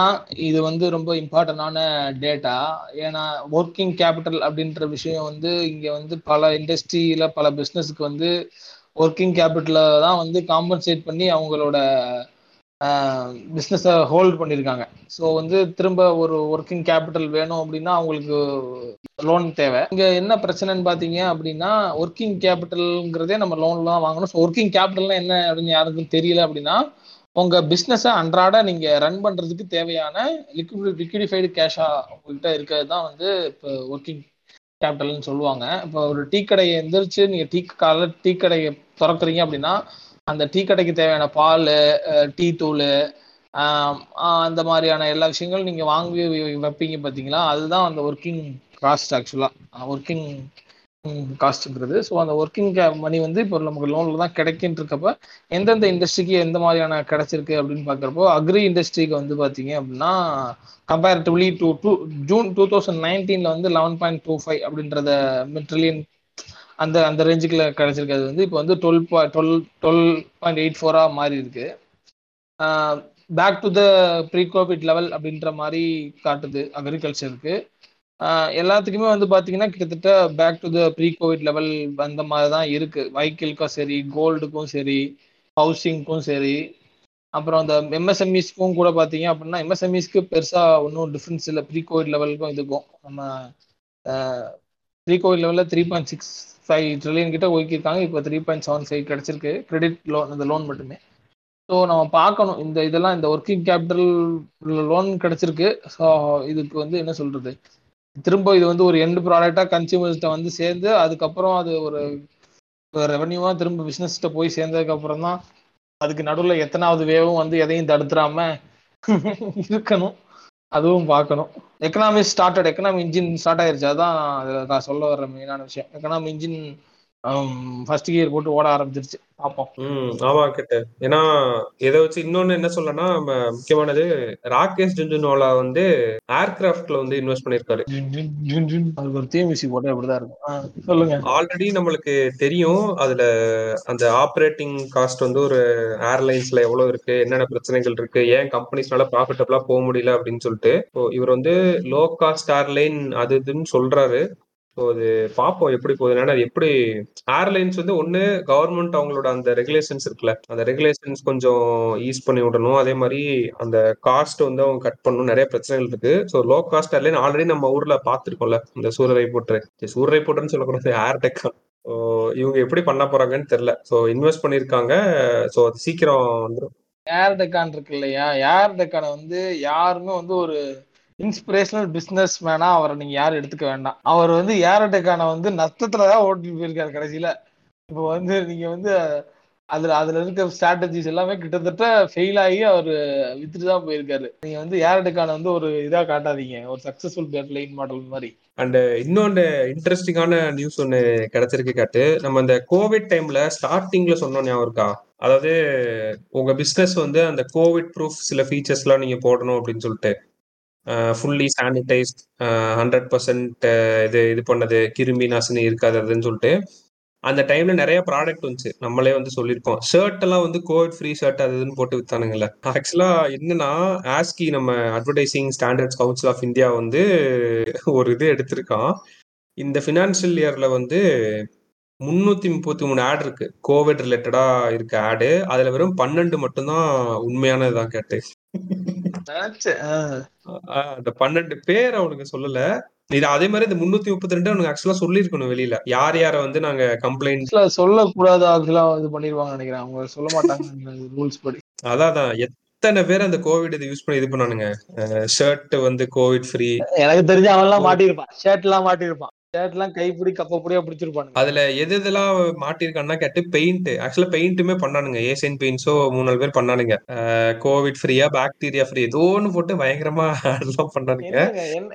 இது வந்து ரொம்ப இம்பார்ட்டண்டான டேட்டா ஏன்னா ஒர்க்கிங் கேபிட்டல் அப்படின்ற விஷயம் வந்து இங்கே வந்து பல இண்டஸ்ட்ரியில் பல பிஸ்னஸுக்கு வந்து ஒர்க்கிங் கேபிட்டலை தான் வந்து காம்பன்சேட் பண்ணி அவங்களோட பிஸ்னஸை ஹோல்ட் பண்ணியிருக்காங்க ஸோ வந்து திரும்ப ஒரு ஒர்க்கிங் கேபிட்டல் வேணும் அப்படின்னா அவங்களுக்கு லோன் தேவை. இங்கே என்ன பிரச்சனைன்னு பார்த்தீங்க அப்படின்னா ஒர்க்கிங் கேபிட்டல்ங்கிறதே நம்ம லோன்லாம் வாங்கணும். ஸோ ஒர்க்கிங் கேபிட்டல்னா என்ன அப்படின்னு யாருக்கும் தெரியல அப்படின்னா உங்கள் பிஸ்னஸை அன்றாட நீங்கள் ரன் பண்ணுறதுக்கு தேவையான லிக்விட் லிக்விடிஃபைடு கேஷாக உங்கள்கிட்ட இருக்கிறது தான் வந்து இப்போ ஒர்க்கிங் கேபிட்டல்னு சொல்லுவாங்க. இப்போ ஒரு டீ கடையை எந்திரிச்சு நீங்கள் டீ காலையில் டீ கடையை திறக்குறீங்க அப்படின்னா அந்த டீ கடைக்கு தேவையான பால் டீ தூள் அந்த மாதிரியான எல்லா விஷயங்களும் நீங்கள் வாங்கி வைப்பீங்க பார்த்தீங்களா அதுதான் அந்த ஒர்க்கிங் காஸ்ட் ஆக்சுவலாக ஒர்க்கிங் காஸ்ட்டுங்கிறது ஸோ அந்த ஒர்க்கிங் மணி வந்து இப்போ நமக்கு லோனில் தான் கிடைக்கின்னு இருக்கப்ப எந்தெந்த இண்டஸ்ட்ரிக்கு எந்த மாதிரியான கிடைச்சிருக்கு அப்படின்னு பார்க்குறப்போ அக்ரி இண்டஸ்ட்ரிக்கு வந்து பார்த்தீங்க அப்படின்னா comparatively to to June two thousand நைன்டீனில் வந்து லெவன் பாயிண்ட் டூ ஃபைவ் அப்படின்றத ட்ரில்லியன் அந்த அந்த ரேஞ்சுக்குள்ள கிடச்சிருக்கிறது வந்து இப்போ வந்து டுவெல் பாய் டுவெல் டுவெல் பாயிண்ட் எயிட் ஃபோராக மாறி இருக்கு. Back to the pre covid level அப்படின்ற மாதிரி காட்டுது அக்ரிகல்ச்சருக்கு எல்லாத்துக்குமே வந்து பார்த்தீங்கன்னா கிட்டத்தட்ட back to the pre covid level அந்த மாதிரி தான் இருக்குது வைக்கிள்க்கும் சரி கோல்டுக்கும் சரி ஹவுசிங்க்கும் சரி. அப்புறம் அந்த எம்எஸ்எம்இஸ்க்கும் கூட பார்த்தீங்க அப்படின்னா எம்எஸ்எம்இஸ்க்கு பெருசாக ஒன்றும் டிஃப்ரென்ஸ் இல்லை. ப்ரீ கோவிட் லெவலுக்கும் இதுக்கும். நம்ம த்ரீ கோயில் லெவலில் three point six five trillion கிட்ட ஒதுக்கியிருக்காங்க. இப்போ த்ரீ பாயிண்ட் செவன் ஃபைவ் கிடச்சிருக்கு. கிரெடிட் லோன் இந்த லோன் மட்டுமே. ஸோ நம்ம பார்க்கணும். இந்த இதெல்லாம் இந்த ஒர்க்கிங் கேபிட்டல் லோன் கிடச்சிருக்கு. ஸோ இதுக்கு வந்து என்ன சொல்கிறது திரும்ப இது வந்து ஒரு எண்டு ப்ராடக்டாக கன்சியூமர்ஸ்கிட்ட வந்து சேர்ந்து அதுக்கப்புறம் அது ஒரு ரெவன்யூவாக திரும்ப பிஸ்னஸ்கிட்ட போய் சேர்ந்ததுக்கப்புறம் தான் அதுக்கு நடுவில் எத்தனாவது வேவும் வந்து எதையும் தடுத்துறாம இருக்கணும். அதுவும் பார்க்கணும். Economy started economy engine start ஆயிருச்சு. அதான் நான் சொல்ல வர்ற மெயினான விஷயம். எக்கனாமி இன்ஜின் ஃபர்ஸ்ட் கியர் போட்டு ஓட ஆரம்பிச்சிருச்சு. பார்ப்போம் ம் ஆமா கிட்ட. ஏன்னா இதை வச்சு இன்னொன்னு என்ன சொல்லனா நம்ம முக்கியமானது ராகேஷ் ஜுன்ஜுனோலா வந்து ஏர்கிராஃப்ட்ல வந்து இன்வெஸ்ட் பண்ணிருக்காரு அதுக்கு ஒரு தீமிசி போட்டா இப்படிதான் இருக்கும். சொல்லுங்க. ஆல்ரெடி நம்மளுக்கு தெரியும் அதுல அந்த ஆப்ரேட்டிங் காஸ்ட் வந்து ஒரு ஏர்லைன்ஸ்ல எவ்வளவு இருக்கு என்னென்ன பிரச்சனைகள் இருக்கு ஏன் கம்பெனிஸ்னால ப்ராஃபிட்டபிளா போக முடியல அப்படின்னு சொல்லிட்டு. இவர் வந்து லோ காஸ்ட் ஏர்லைன் அது இதுன்னு சொல்றாரு. ஸோ அது பார்ப்போம் எப்படி போகுது. ஏன்னா அது எப்படி ஏர்லைன்ஸ் வந்து ஒன்று கவர்மெண்ட் அவங்களோட அந்த ரெகுலேஷன்ஸ் இருக்குல்ல அந்த ரெகுலேஷன்ஸ் கொஞ்சம் ஈஸ் பண்ணி விடணும். அதே மாதிரி அந்த காஸ்ட் வந்து அவங்க கட் பண்ணணும். நிறைய பிரச்சனைகள் இருக்கு. So low cost airline already நம்ம ஊர்ல பார்த்துருக்கோம்ல இந்த சூரரை போட்டு சூரரை போட்டுன்னு சொல்லக்கூடாது ஏர்டெக்கா இவங்க எப்படி பண்ண போறாங்கன்னு தெரியல. ஸோ இன்வெஸ்ட் பண்ணியிருக்காங்க. ஸோ அது சீக்கிரம் வந்துடும் ஏர் டெக்கான் இருக்கு இல்லையா? ஏர் டெக்கான வந்து யாருமே வந்து ஒரு இன்ஸ்பிரேஷனல் பிசினஸ் மேனா அவரை நீங்க யாரும் எடுத்துக்க வேண்டாம். அவர் வந்து ஏரடெக்கான வந்து நஷ்டத்துலதான் ஓட்டிட்டு போயிருக்காரு கடைசியில. இப்போ வந்து நீங்க வந்து அதுல அதுல இருக்க ஸ்ட்ராட்டஜிஸ் எல்லாமே கிட்டத்தட்ட ஃபெயில் ஆகி அவர் வித்துட்டு தான் போயிருக்காரு. நீங்க வந்து ஏரடெக்கான வந்து ஒரு இதா காட்டாதீங்க. ஒரு சக்சஸ்ஃபுல் லைன் மாடல் மாதிரி. அண்ட் இன்னொன்று இன்ட்ரெஸ்டிங்கான நியூஸ் ஒன்று கிடைச்சிருக்கு காட்டு. நம்ம இந்த கோவிட் டைம்ல ஸ்டார்டிங்ல சொன்னோம் ஞாபகம் இருக்கா? அதாவது உங்க பிசினஸ் வந்து அந்த கோவிட் ப்ரூஃப் சில ஃபீச்சர்ஸ்லாம் நீங்க போடணும் அப்படின்னு சொல்லிட்டு. ஃபுல்லி சானிடைஸ்ட் ஹண்ட்ரட் பர்சன்ட் இது இது பண்ணது கிருமி நாசினி இருக்காது அதுன்னு சொல்லிட்டு அந்த டைம்ல நிறைய ப்ராடக்ட் வந்துச்சு. நம்மளே வந்து சொல்லியிருக்கோம். ஷர்ட் எல்லாம் வந்து கோவிட் ஃப்ரீ ஷர்ட் அது இதுன்னு போட்டு வித்தானுங்கல்ல. ஆக்சுவலா என்னன்னா ஆஸ்கி நம்ம advertising standards council of India வந்து ஒரு இது எடுத்திருக்கான். இந்த ஃபினான்ஷியல் இயர்ல வந்து முன்னூத்தி முப்பத்தி மூணு ஆட் இருக்கு. கோவிட் ரிலேட்டடா இருக்க ஆடு அதுல வெறும் பன்னெண்டு மட்டும்தான் உண்மையானதுதான் கேட்டு. அந்த பன்னெண்டு பேர் அவனுக்கு சொல்லல. இது அதே மாதிரி இந்த முன்னூத்தி முப்பத்தி ரெண்டு அவனுக்கு ஆக்சுவலா சொல்லிருக்கணும் வெளியில. யார் யார வந்து நாங்க கம்ப்ளைண்ட் சொல்லக்கூடாது ஆக்சுவலா இது பண்ணிருவாங்க நினைக்கிறேன். அவங்க சொல்ல மாட்டாங்க ரூல்ஸ் படி. அதான் எத்தனை பேர் அந்த கோவிட் இது யூஸ் பண்ணி இது பண்ணானுங்க? ஷர்ட் வந்து கோவிட் ஃப்ரீ எனக்கு தெரிஞ்ச அவன் எல்லாம் மாட்டிருப்பான் ஷர்ட் எல்லாம் மாட்டிருப்பான் ஷர்ட் எல்லாம் கைப்பிடி கப்பப்படியா பிடிச்சிருப்பாங்க அதுல எது இதெல்லாம் மாட்டிருக்கான்னா கேட்டு பெயிண்ட் ஆக்சுவலா பெயிண்ட்டுமே பண்ணானுங்க. ஏசியன் பெயிண்ட்ஸோ மூணு நாலு பேர் பண்ணானுங்க. கோவிட் ஃப்ரீயா பாக்டீரியா ஃப்ரீ ஏதோ ஒன்று போட்டு பயங்கரமா அதெல்லாம் பண்ணானுங்க.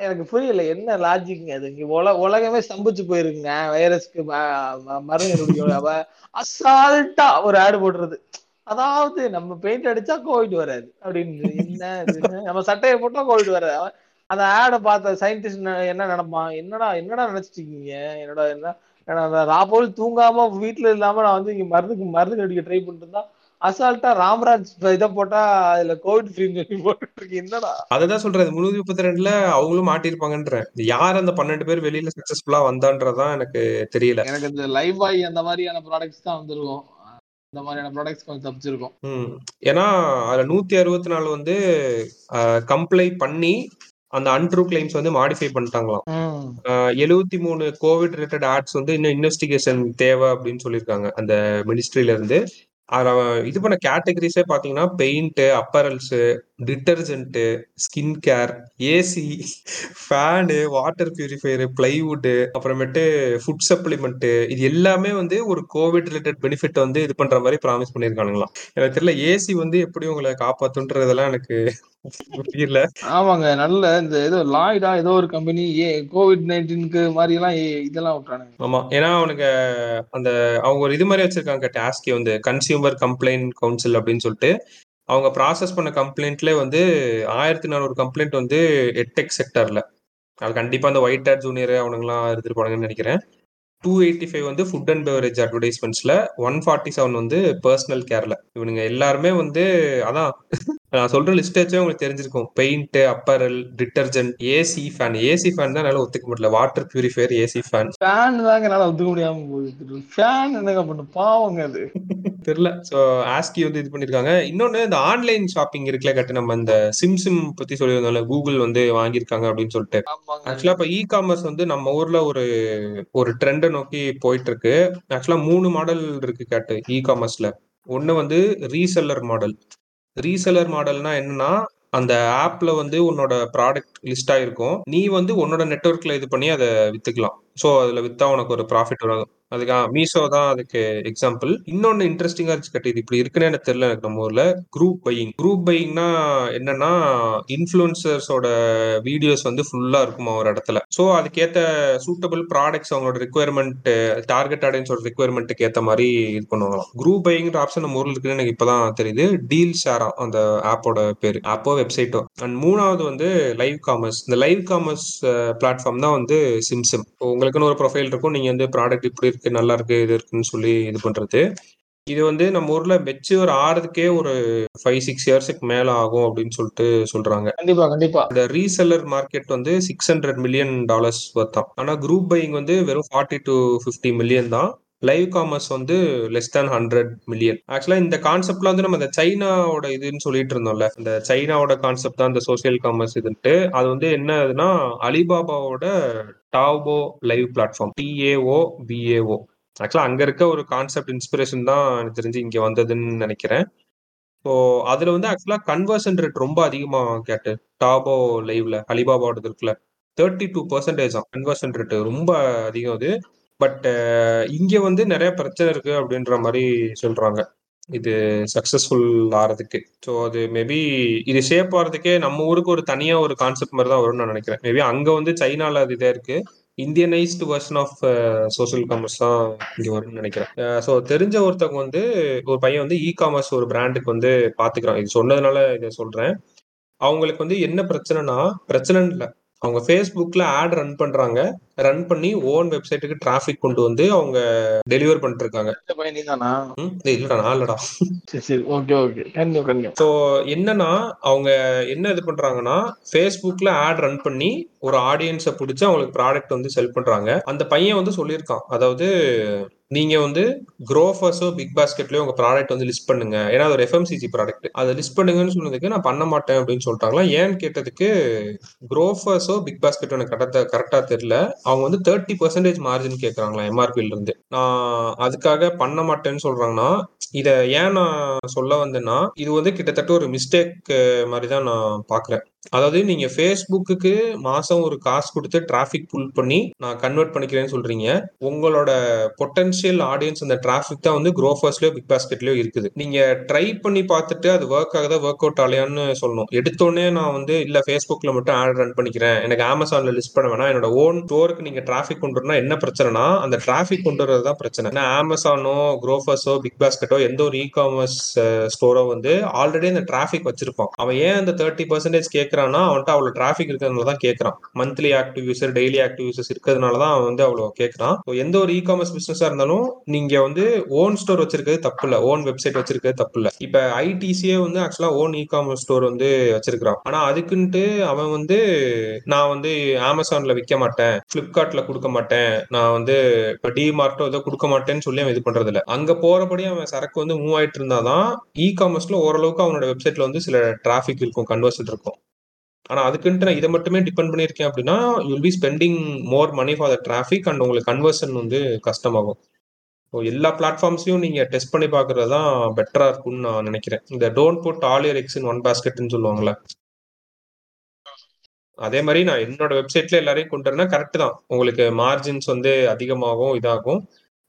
எனக்கு புரியல என்ன லாஜிக் அது? உல உலகமே ஸ்தம்பிச்சு போயிருக்குங்க. வைரஸ்க்கு மருந்து அசால்ட்டா ஒரு ஆடு போடுறது. அதாவது நம்ம பெயிண்ட் அடிச்சா கோவிட் வராது. அப்படின்னு. என்ன நம்ம சட்டையை போட்டா கோவிட் வராது. அந்த ஆடை பார்த்த சயின்டிஸ்ட் என்ன நினைப்பான்? என்னடா என்னடா நினைச்சிட்டு இருக்கீங்க? என்னடா என்ன நான் போல் தூங்காம வீட்டுல இல்லாம நான் வந்து இங்க மருந்துக்கு மருந்து அடிக்க ட்ரை பண்ணிட்டு அசால்ட்டா ராம்ராஜ் இதை போட்டா அதுல கோவிட் ஃப்ரீ சொல்லி போட்டு என்னடா? அததான் சொல்றது. முன்னூத்தி முப்பத்தி ரெண்டுல அவங்களும் மாட்டிருப்பாங்கன்ற யார் அந்த பன்னெண்டு பேர் வெளியில சக்சஸ்ஃபுல்லா வந்தான்றதான் எனக்கு தெரியல. எனக்கு இந்த லைவ் பாய் அந்த மாதிரியான ப்ராடக்ட்ஸ் தான் வந்துருக்கும். இந்த மாதிரியான ப்ராடக்ட்ஸ் கொஞ்சம் தப்பிச்சிருக்கும். ம். ஏன்னா அதுல நூத்தி அறுபத்தி நாலு வந்து கம்ப்ளை பண்ணி அந்த அன்ட்ரூ கிளைம்ஸ் வந்து மாடிஃபை பண்ணிட்டாங்களாம். எழுபத்தி மூணு கோவிட் ரிலேட்டட் ஆட்ஸ் வந்து இன்னும் இன்வெஸ்டிகேஷன் தேவை அப்படின்னு சொல்லியிருக்காங்க. அந்த மினிஸ்ட்ரியில இருந்து. அதில் இது பண்ண கேட்டகரிஸே பார்த்தீங்கன்னா paint apparels detergent skin care AC fan water purifier plywood அப்புறமேட்டு ஃபுட் சப்ளிமெண்ட் இது எல்லாமே வந்து ஒரு கோவிட் ரிலேட்டட் பெனிஃபிட் வந்து இது பண்ற மாதிரி ப்ராமிஸ் பண்ணியிருக்கானுங்களாம். எனக்கு தெரியல ஏசி வந்து எப்படி உங்களை காப்பாத்துன்றதெல்லாம் எனக்கு புரியல. ஆமாங்க நல்ல இந்த ஏதோ லாய்டா ஏதோ ஒரு கம்பெனி ஏ கோவிட் நைன்டீனுக்கு மாதிரி எல்லாம் இதெல்லாம் விட்டானுங்க ஆமா ஏன்னா அவனுக்கு அந்த அவங்க ஒரு இது மாதிரி வச்சிருக்காங்க டாஸ்கே வந்து கன்சியூமர் கம்ப்ளைண்ட் கவுன்சில் அப்படின்னு சொல்லிட்டு அவங்க ப்ராசஸ் பண்ண கம்ப்ளைண்ட்ல வந்து ஆயிரத்தி நானூறு கம்ப்ளைண்ட் வந்து எட்டெக் செக்டர்ல அது கண்டிப்பா அந்த ஒயிட் ஹேட் ஜூனியர் அவனுங்களாம் எடுத்துட்டு போனாங்கன்னு நினைக்கிறேன். டூ எயிட்டி ஃபைவ் வந்து ஃபுட் அண்ட் பெவரேஜ் அட்வர்டைஸ்மெண்ட்ஸ்ல ஒன் ஃபார்ட்டி செவன் வந்து பர்சனல் கேர்ல இவனுங்க எல்லாருமே வந்து அதான் நான் சொல்ற லிஸ்ட் வச்சே உங்களுக்கு தெரிஞ்சிருக்கும். Paint apparel detergent AC fan AC fan தான் என்னால ஒத்துக்க முடியல. Water purifier AC fan fan தாங்க என்னால ஒத்துக்க முடியாம போகுது ஃபேன் என்னங்க பண்ணு? பாவங்க அது. தெரியல. ஸோ ஆஸ்கி வந்து இது பண்ணிருக்காங்க. இன்னொன்னு இந்த ஆன்லைன் ஷாப்பிங் இருக்குல்ல கட்டு நம்ம இந்த சிம் சிம் பத்தி சொல்லியிருந்தோம்ல கூகுள் வந்து வாங்கியிருக்காங்க அப்படின்னு சொல்லிட்டு. ஆக்சுவலா இப்ப இ காமர்ஸ் வந்து நம்ம ஊர்ல ஒரு ஒரு ட்ரெண்டை நோக்கி போயிட்டு இருக்கு ஆக்சுவலா மூணு மாடல் இருக்கு கேட்டு இ காமர்ஸ்ல ஒன்னு வந்து ரீசெல்லர் மாடல் ரீசெலர் மாடல்னா என்னன்னா அந்த ஆப்ல வந்து உன்னோட ப்ராடக்ட் லிஸ்ட் ஆயிருக்கும். நீ வந்து உன்னோட நெட்ஒர்க்ல இது பண்ணி அதை வித்துக்கலாம். ஸோ அதுல வித்தா உனக்கு ஒரு ப்ராஃபிட் வரும் அதுக்கு மீஷோ தான் அதுக்கு எக்ஸாம்பிள் இன்னொன்னு இன்ட்ரெஸ்டிங்கா இருந்துச்சு கட்டி இது இப்படி இருக்குன்னு எனக்கு தெரியல எனக்கு நம்ம ஊர்ல குரூப் பையிங் குரூப் பையிங்னா என்னன்னா இன்ஃபுளுசர்ஸோட வீடியோஸ் வந்து ஃபுல்லா இருக்குமா ஒரு இடத்துல. ஸோ அதுக்கேத்த சூட்டபிள் ப்ராடக்ட்ஸ் அவங்களோட ரெக்குயர்மெண்ட் டார்கெட் ஆடியன்ஸோட ரிக்வயர்மென்ட்க்கு ஏத்த மாதிரி இது பண்ணுவாங்களாம். குரூப் பையிங்ற ஆப்ஷன் நம்ம ஊர்ல இருக்குன்னு எனக்கு இப்பதான் தெரியுது. டீல் ஷேரா அந்த ஆப்போட பேரு. ஆப்போ வெப்சைட்டோ அண்ட் மூணாவது வந்து லைவ் காமர்ஸ் இந்த லைவ் காமர்ஸ் பிளாட்ஃபார்ம் தான் வந்து சிம்சிம் உங்களுக்குன்னு ஒரு ப்ரொஃபைல் இருக்கும். நீங்க வந்து ப்ராடக்ட் இப்படி இருக்கு நல்லா இருக்கு இது இருக்குன்னு சொல்லி இது பண்றது. இது வந்து நம்ம ஊர்ல மெச்சூர் ஆறதுக்கே ஒரு ஃபைவ் சிக்ஸ் இயர்ஸுக்கு மேல ஆகும் அப்படின்னு சொல்லிட்டு சொல்றாங்க. கண்டிப்பா கண்டிப்பா. இந்த ரீசெல்லர் மார்க்கெட் வந்து சிக்ஸ் ஹண்ட்ரட் மில்லியன் டாலர்ஸ் வர்த்தான் ஆனா குரூப் பையிங் வந்து வெறும் ஃபார்ட்டி டு ஃபிஃப்டி மில்லியன் தான். லைவ் காமர்ஸ் வந்து லெஸ் தேன் ஹண்ட்ரட் மில்லியன் ஆக்சுவலா இந்த கான்செப்ட்ல வந்து நம்ம இந்த சைனாவோட இதுன்னு சொல்லிட்டு இருந்தோம்ல. இந்த சைனாவோட கான்செப்ட் தான் இந்த சோசியல் காமர்ஸ் இதுன்ட்டு. அது வந்து என்ன ஆகுதுன்னா அலிபாபாவோட டாவோ live platform T A O B A O ஆக்சுவலா அங்க இருக்க ஒரு கான்செப்ட் இன்ஸ்பிரேஷன் தான் எனக்கு தெரிஞ்சு இங்க வந்ததுன்னு நினைக்கிறேன். ஸோ அதுல வந்து ஆக்சுவலா கன்வர்ஷன் ரேட் ரொம்ப அதிகமாக கேட்டு. டாபோ லைவ்ல அலிபாபாவோட இருக்குல்ல. தேர்ட்டி டூ பர்சன்டேஜ் தான் கன்வர்ஷன் ரேட் ரொம்ப அதிகம் அது. பட் uh, இங்க வந்து நிறைய பிரச்சனை இருக்கு அப்படின்ற மாதிரி சொல்றாங்க. இது சக்சஸ்ஃபுல் ஆறதுக்கு. ஸோ அது மேபி இது ஷேப் ஆகிறதுக்கே நம்ம ஊருக்கு ஒரு தனியா ஒரு கான்செப்ட் மாதிரி தான் வரும்னு நான் நினைக்கிறேன். மேபி அங்க வந்து சைனால அது இதா இருக்கு. Indianised version of social commerce தான் இங்கே வரும்னு நினைக்கிறேன். Uh, ஸோ தெரிஞ்ச ஒருத்தவங்க வந்து ஒரு பையன் வந்து இ காமர்ஸ் ஒரு பிராண்டுக்கு வந்து பாத்துக்கிறான். இது சொன்னதுனால இதை சொல்றேன். அவங்களுக்கு வந்து என்ன பிரச்சனைனா பிரச்சனை இல்லை. அவங்க ஃபேஸ்புக்ல ஆட் ரன் பண்றாங்க. ரன் பண்ணி ஓன் வெப்சைட்டுக்கு டிராஃபிக் கொண்டு வந்து அவங்க டெலிவர் பண்ணிட்டு இருக்காங்க. இல்லடா நான் இல்லடா சரி சரி ஓகே ஓகே கண்டிப்பா கண்டிப்பா ஸோ என்னன்னா அவங்க என்ன இது பண்றாங்கன்னா ஃபேஸ்புக்ல ஆட் ரன் பண்ணி ஒரு ஆடியன்ஸை பிடிச்சி அவங்களுக்கு ப்ராடக்ட் வந்து செல் பண்றாங்க. அந்த பையன் வந்து சொல்லியிருக்கான். அதாவது நீங்க வந்து குரோஃபர்ஸோ பிக் பாஸ்கெட்லயோ உங்க ப்ராடக்ட் வந்து லிஸ்ட் பண்ணுங்க. ஏன்னா அது ஒரு எஃப்எம்சிஜி ப்ராடக்ட் அதை லிஸ்ட் பண்ணுங்கன்னு சொன்னதுக்கு நான் பண்ண மாட்டேன் அப்படின்னு சொல்லிட்டாங்களா? ஏன்னு கேட்டதுக்கு குரோஃபர்ஸோ பிக் பாஸ்கெட்டோ எனக்கு கரெக்டா கரெக்டா தெரியல. அவங்க வந்து தேர்ட்டி பர்சன்டேஜ் மார்ஜின் கேட்கறாங்களா எம்ஆர்பில இருந்து. நான் அதுக்காக பண்ண மாட்டேன்னு சொல்றாங்கன்னா இத ஏன் நான் சொல்ல வந்தேன்னா இது வந்து கிட்டத்தட்ட ஒரு மிஸ்டேக் மாதிரி தான் நான் பாக்குறேன். அதாவது நீங்க ஃபேஸ்புக்கு மாசம் ஒரு காசு கொடுத்து டிராஃபிக் புல் பண்ணி நான் கன்வெர்ட் பண்ணிக்கிறேன்னு சொல்றீங்க. உங்களோட பொட்டன்ஷியல் ஆடியன்ஸ் அந்த டிராஃபிக் தான் வந்து குரோஃபர்ஸ்லயோ பிக் பாஸ்கெட்லயோ இருக்குது. நீங்க ட்ரை பண்ணி பார்த்துட்டு அது ஒர்க் ஆகுதா ஒர்க் அவுட் ஆலையான்னு சொல்லணும். எடுத்தோடனே நான் வந்து இல்ல ஃபேஸ்புக்ல மட்டும் ஆட் ரன் பண்ணிக்கிறேன். எனக்கு அமேசான்ல லிஸ்ட் பண்ண வேணாம். என்னோட ஓன் ஸ்டோருக்கு நீங்க டிராஃபிக் கொண்டு வரணும் என்ன பிரச்சனைனா அந்த டிராஃபிக் கொண்டு வரது தான் பிரச்சனை. ஏன்னா அமேசானோ குரோஃபர்ஸோ பிக் பாஸ்கெட்டோ எந்த ஒரு இ காமர்ஸ் ஸ்டோரோ வந்து ஆல்ரெடி அந்த டிராஃபிக் வச்சிருப்பான். அவன் ஏன் அந்த தேர்ட்டி பர்சன்டேஜ் கேட்க கேட்கறான்னா அவன்கிட்ட அவ்வளவு டிராஃபிக் இருக்கிறதுனால தான் கேட்கறான் monthly active user daily active users இருக்கிறதுனால தான் அவன் வந்து அவ்வளோ கேட்கறான் எந்த ஒரு இ காமர்ஸ் பிசினஸா இருந்தாலும் நீங்க வந்து ஓன் ஸ்டோர் வச்சிருக்கிறது தப்பு இல்ல ஓன் வெப்சைட் வச்சிருக்கிறது தப்பு இல்ல இப்ப ஐடிசியே வந்து ஆக்சுவலா ஓன் இ காமர்ஸ் ஸ்டோர் வந்து வச்சிருக்கான் ஆனா அதுக்குன்ட்டு அவன் வந்து நான் வந்து அமேசான்ல விற்க மாட்டேன். பிளிப்கார்ட்ல கொடுக்க மாட்டேன். நான் வந்து இப்ப டிமார்ட்டோ ஏதோ கொடுக்க மாட்டேன்னு சொல்லி அவன் இது பண்றது இல்ல அங்க போறபடி அவன் சரக்கு வந்து மூவ் ஆயிட்டு இருந்தாதான் இ காமர்ஸ்ல ஓரளவுக்கு அவனோட வெப்சைட்ல வந்து சில டிராஃபிக் இருக்கும் கன்வர்ஷன் இருக்கும். ஆனா அதுக்குன்ட்டு நான் இதை மட்டுமே டிபெண்ட் பண்ணியிருக்கேன் அப்படின்னா you'll be spending more money for the traffic and உங்களுக்கு கன்வர்ஷன் வந்து கஷ்டமாகும். ஸோ எல்லா பிளாட்ஃபார்ம்ஸையும் நீங்க டெஸ்ட் பண்ணி பாக்குறது தான் பெட்டரா இருக்கும்னு நான் நினைக்கிறேன். இந்த don't put all your eggs in one பாஸ்கெட்னு சொல்லுவாங்கல்ல. அதே மாதிரி நான் என்னோட வெப்சைட்ல எல்லாரையும் கொண்டு வரேன்னா கரெக்ட் தான். உங்களுக்கு மார்ஜின்ஸ் வந்து அதிகமாகும் இதாகும்.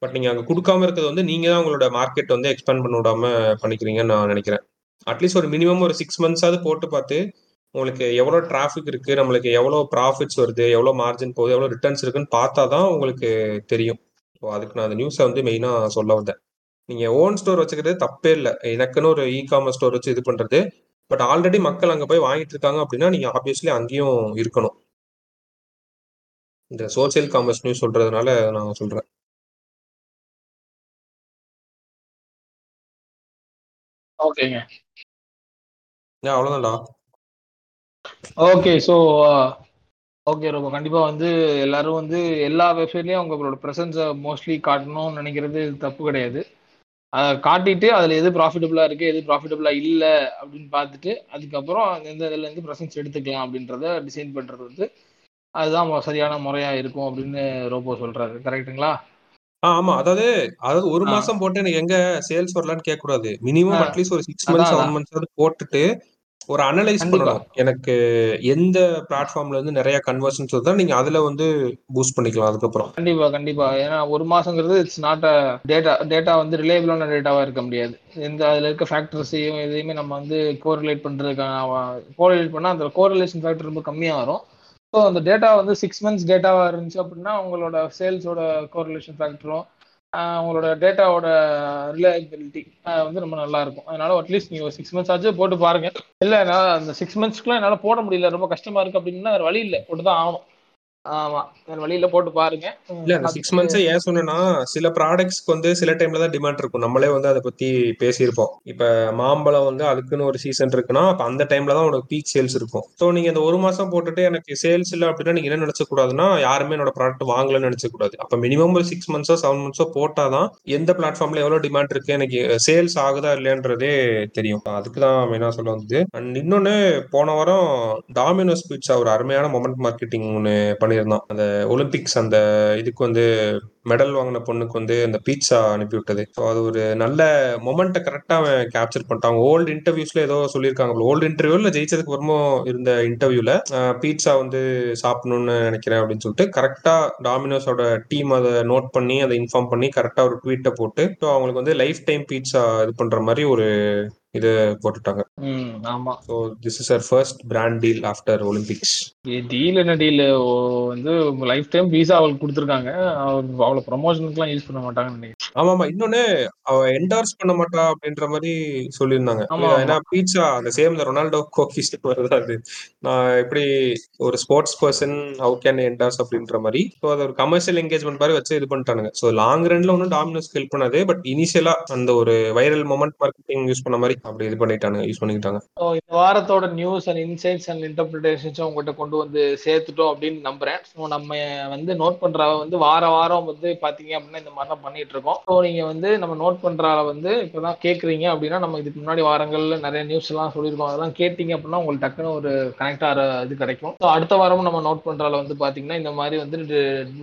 பட் நீங்க அங்க கொடுக்காம இருக்கிறது வந்து நீங்க தான் உங்களோட மார்க்கெட் வந்து எக்ஸ்பேண்ட் பண்ண விடாம பண்ணிக்கிறீங்கன்னு நான் நினைக்கிறேன். அட்லீஸ்ட் ஒரு மினிமம் ஒரு சிக்ஸ் மந்த்ஸாவது போட்டு பார்த்து உங்களுக்கு எவ்வளோ டிராஃபிக் இருக்கு நம்மளுக்கு எவ்வளோ ப்ராஃபிட்ஸ் வருது எவ்வளோ மார்ஜின் போகுது எவ்வளோ ரிட்டர்ன்ஸ் இருக்குன்னு பார்த்தா தான் உங்களுக்கு தெரியும். ஸோ அதுக்கு நான் அந்த நியூஸை வந்து மெயினாக சொல்ல வந்தேன். நீங்கள் ஓன் ஸ்டோர் வச்சுக்கிறது தப்பே இல்லை. எனக்குன்னு ஒரு இ காமர்ஸ் ஸ்டோர் வச்சு இது பண்ணுறது பட் ஆல்ரெடி மக்கள் அங்கே போய் வாங்கிட்டு இருக்காங்க அப்படின்னா நீங்கள் ஆப்வியஸ்லி அங்கேயும் இருக்கணும். இந்த சோசியல் காமர்ஸ் நியூஸ் சொல்றதுனால நான் சொல்றேன். ஓகேங்க. அவ்வளோதான்டா ஓகே ஸோ ஓகே ரொம்ப கண்டிப்பாக வந்து எல்லாரும் வந்து எல்லா வெப்சைட்லேயும் அவங்களோட ப்ரெசன்ஸை மோஸ்ட்லி காட்டணும்னு நினைக்கிறது தப்பு கிடையாது அதை காட்டிட்டு அதில் எது ப்ராஃபிட்டபுளாக இருக்குது எது ப்ராஃபிட்டபுளாக இல்லை அப்படின்னு பார்த்துட்டு அதுக்கப்புறம் எந்த இதுலேருந்து ப்ரெசன்ஸ் எடுத்துக்கலாம் அப்படின்றத டிசைன் பண்ணுறது வந்து அதுதான் சரியான முறையாக இருக்கும் அப்படின்னு ரோபோ சொல்கிறாரு கரெக்ட்டுங்களா ஆ ஆமா அதாவது அதாவது ஒரு. மாசம் போட்டு எனக்கு எங்க சேல்ஸ் வரலான்னு கேட்க கூடாது மினிமம். அட்லீஸ்ட் ஒரு சிக்ஸ் மந்த்ஸ். செவன் மந்த்ஸ் போட்டுட்டு ஒரு அனலைஸ். பண்ணணும். எனக்கு எந்த பிளாட்ஃபார்ம்ல இருந்து நிறைய கன்வர்ஷன்ஸ் வருதா நீங்க அதுல வந்து பூஸ்ட் பண்ணிக்கலாம் அதுக்கப்புறம். கண்டிப்பா கண்டிப்பா. ஏன்னா ஒரு மாசங்கிறது it's not a data data வந்து ரிலேபிளான டேட்டாவா இருக்க முடியாது. எந்த அதுல இருக்க ஃபேக்டர்ஸையும் எதையுமே நம்ம வந்து கோரிலேட் பண்றதுக்கான கோரிலேட் பண்ணா அந்த கோரிலேஷன் ஃபேக்டர் ரொம்ப கம்மியா வரும். ஸோ அந்த டேட்டா வந்து சிக்ஸ் மந்த்ஸ் டேட்டாவா இருந்துச்சு அப்படின்னா உங்களோட சேல்ஸோட கோரிலேஷன் ஃபேக்டரும் உங்களோட டேட்டாவோட ரிலையபிலிட்டி வந்து ரொம்ப நல்லா இருக்கும் அதனால அட்லீஸ்ட் நீங்க ஒரு சிக்ஸ் மந்த்ஸ் ஆச்சு போட்டு பாருங்க. இல்ல என்னால அந்த சிக்ஸ் மந்த்ஸ்க்குலாம் என்னால போட முடியல. ரொம்ப கஷ்டமா இருக்கு அப்படின்னா வேற வழி இல்லை. போட்டு தான் ஆகணும். ஆமா. வழியில போட்டு பாருங்க. இல்ல அந்த சிக்ஸ் மந்த்ஸ் ஏன் சொன்னேன்னா சில ப்ராடக்ட்ஸ்க்கு வந்து சில டைம்ல தான் டிமாண்ட் இருக்கும். நம்மளே வந்து அதை பத்தி பேசியிருப்போம். இப்ப மாம்பழம் வந்து அதுக்குன்னு ஒரு சீசன் இருக்குன்னா அப்ப அந்த டைம்ல தான் உனக்கு பீக் சேல்ஸ் இருக்கும். ஸோ நீங்க இந்த ஒரு மாசம் போட்டுட்டு எனக்கு சேல்ஸ் இல்லை அப்படின்னா நீங்க என்ன நினைச்ச கூடாதுன்னா யாருமே என்னோட ப்ராடக்ட் வாங்கலன்னு நினைச்ச கூடாது. அப்ப மினிமம் ஒரு சிக்ஸ் மந்த்ஸோ செவன் மந்த்ஸோ போட்டாதான் எந்த பிளாட்ஃபார்ம்ல எவ்வளவு டிமாண்ட் இருக்கு எனக்கு சேல்ஸ் ஆகுதா இல்லையன்றதே தெரியும். அதுக்கு தான் மெயினா சொல்ல வந்தது. அண்ட் இன்னொன்னு போன வாரம் டாமினோஸ் பீட்ஸா ஒரு அருமையான மொமெண்ட் மார்க்கெட்டிங் ஒன்று பண்ணியிருந்தான் அந்த ஒலிம்பிக்ஸ் அந்த இதுக்கு வந்து மெடல் வாங்கின பொண்ணுக்கு வந்து அந்த பீட்சா அனுப்பி விட்டது ஸோ அது ஒரு நல்ல மொமெண்ட்டை கரெக்டாக அவன் கேப்சர் பண்ணிட்டான். ஓல்டு இன்டர்வியூஸ்ல ஏதோ சொல்லியிருக்காங்க ஓல்டு இன்டர்வியூல ஜெயிச்சதுக்கு அப்புறமா இருந்த இன்டர்வியூல பீட்சா வந்து சாப்பிடணும்னு நினைக்கிறேன் அப்படின்னு சொல்லிட்டு கரெக்டா டாமினோஸோட டீம் அதை நோட் பண்ணி அதை இன்ஃபார்ம் பண்ணி கரெக்டா ஒரு ட்வீட்டை போட்டு ஸோ அவங்களுக்கு வந்து லைஃப் டைம் பீட்சா இது பண்ற மாதிரி ஒரு இது போட்டுட்டாங்க. ஆமா. So this is our first brand deal after Olympics deal என்ன டீல் வந்து லைஃப் டைம் விசா அவளுக்கு கொடுத்துருக்காங்க. அவ்வளோ அவளை ப்ரொமோஷனுக்குலாம் யூஸ் பண்ண மாட்டாங்கன்னு நினைக்கிறேன். ஆமா ஆமா இன்னொன்னு அவ என்டார்ஸ் பண்ண மாட்டா அப்படின்ற மாதிரி சொல்லியிருந்தாங்க. ஏன்னா பீட்சா அந்த சேம் இந்த ரொனால்டோ கோகிஸ் வருது அது? நான் எப்படி ஒரு sports person how can endorse அப்படின்ற மாதிரி. ஸோ அது ஒரு கமர்ஷியல் என்கேஜ்மெண்ட் மாதிரி வச்சு இது பண்ணிட்டானுங்க. ஸோ லாங் ரன்ல ஒன்றும் டாமினோஸ் ஹெல்ப் பண்ணாது. பட் இனிஷியலா அந்த ஒரு வைரல் மொமெண்ட் மார்க்கெட்டிங் யூஸ் பண்ண மாதிரி அப்படி இது பண்ணிட்டானுங்க யூஸ் பண்ணிக்கிட்டாங்க. ஸோ இந்த வாரத்தோட நியூஸ் அண்ட் இன்சைட்ஸ் அண்ட் இன்டர்பிரிட்டேஷன்ஸும் உங்கள்கிட்ட கொண்டு வந்து சேர்த்துட்டோம் அப்படின்னு நம்புறேன். ஸோ நம்ம வந்து நோட் பண்ற வந்து வார வாரம் வந்து பாத்தீங்க அப்படின்னா இந்த மாதிரி தான் பண்ணிட்டு இருக்கோம். ஸோ நீங்க வந்து நம்ம நோட் பண்ணுறால வந்து இப்பதான் கேட்குறீங்க அப்படின்னா நம்ம இதுக்கு முன்னாடி வாரங்கள்ல நிறைய நியூஸ் எல்லாம் சொல்லியிருக்கோம். அதெல்லாம் கேட்டிங்க அப்படின்னா உங்களுக்கு டக்குன்னு ஒரு கனெக்ட் ஆகிற இது கிடைக்கும். ஸோ அடுத்த வாரமும் நம்ம நோட் பண்றால வந்து பாத்தீங்கன்னா இந்த மாதிரி வந்து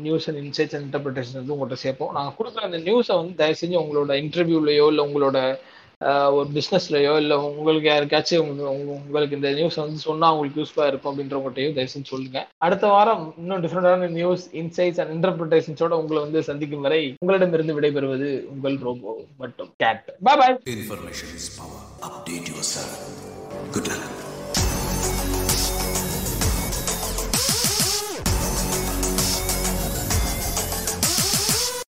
news and insights and interpretation வந்து உங்கள்கிட்ட சேர்ப்போம். நாங்கள் கொடுக்குற அந்த நியூஸை வந்து தயவு செஞ்சு உங்களோட இன்டர்வியூலையோ இல்லை உங்களோட ஒரு பிஸ்னஸ்லையோ இல்லை உங்களுக்கு யாருக்காச்சும் உங்களுக்கு இந்த நியூஸ் வந்து சொன்னா உங்களுக்கு யூஸ்ஃபுல்லாக இருக்கும் அப்படின்றவங்கள்ட்டையும் தயவு சொல்லுங்க அடுத்த வாரம் இன்னும் டிஃப்ரெண்டான நியூஸ் இன்சைட்ஸ் அண்ட் இன்டர்பிரிட்டேஷன்ஸோட உங்களை வந்து சந்திக்கும் வரை உங்களிடமிருந்து விடைபெறுவது உங்கள் ரோபோ மற்றும் Cat bye bye Information is power. Update yourself. Good luck.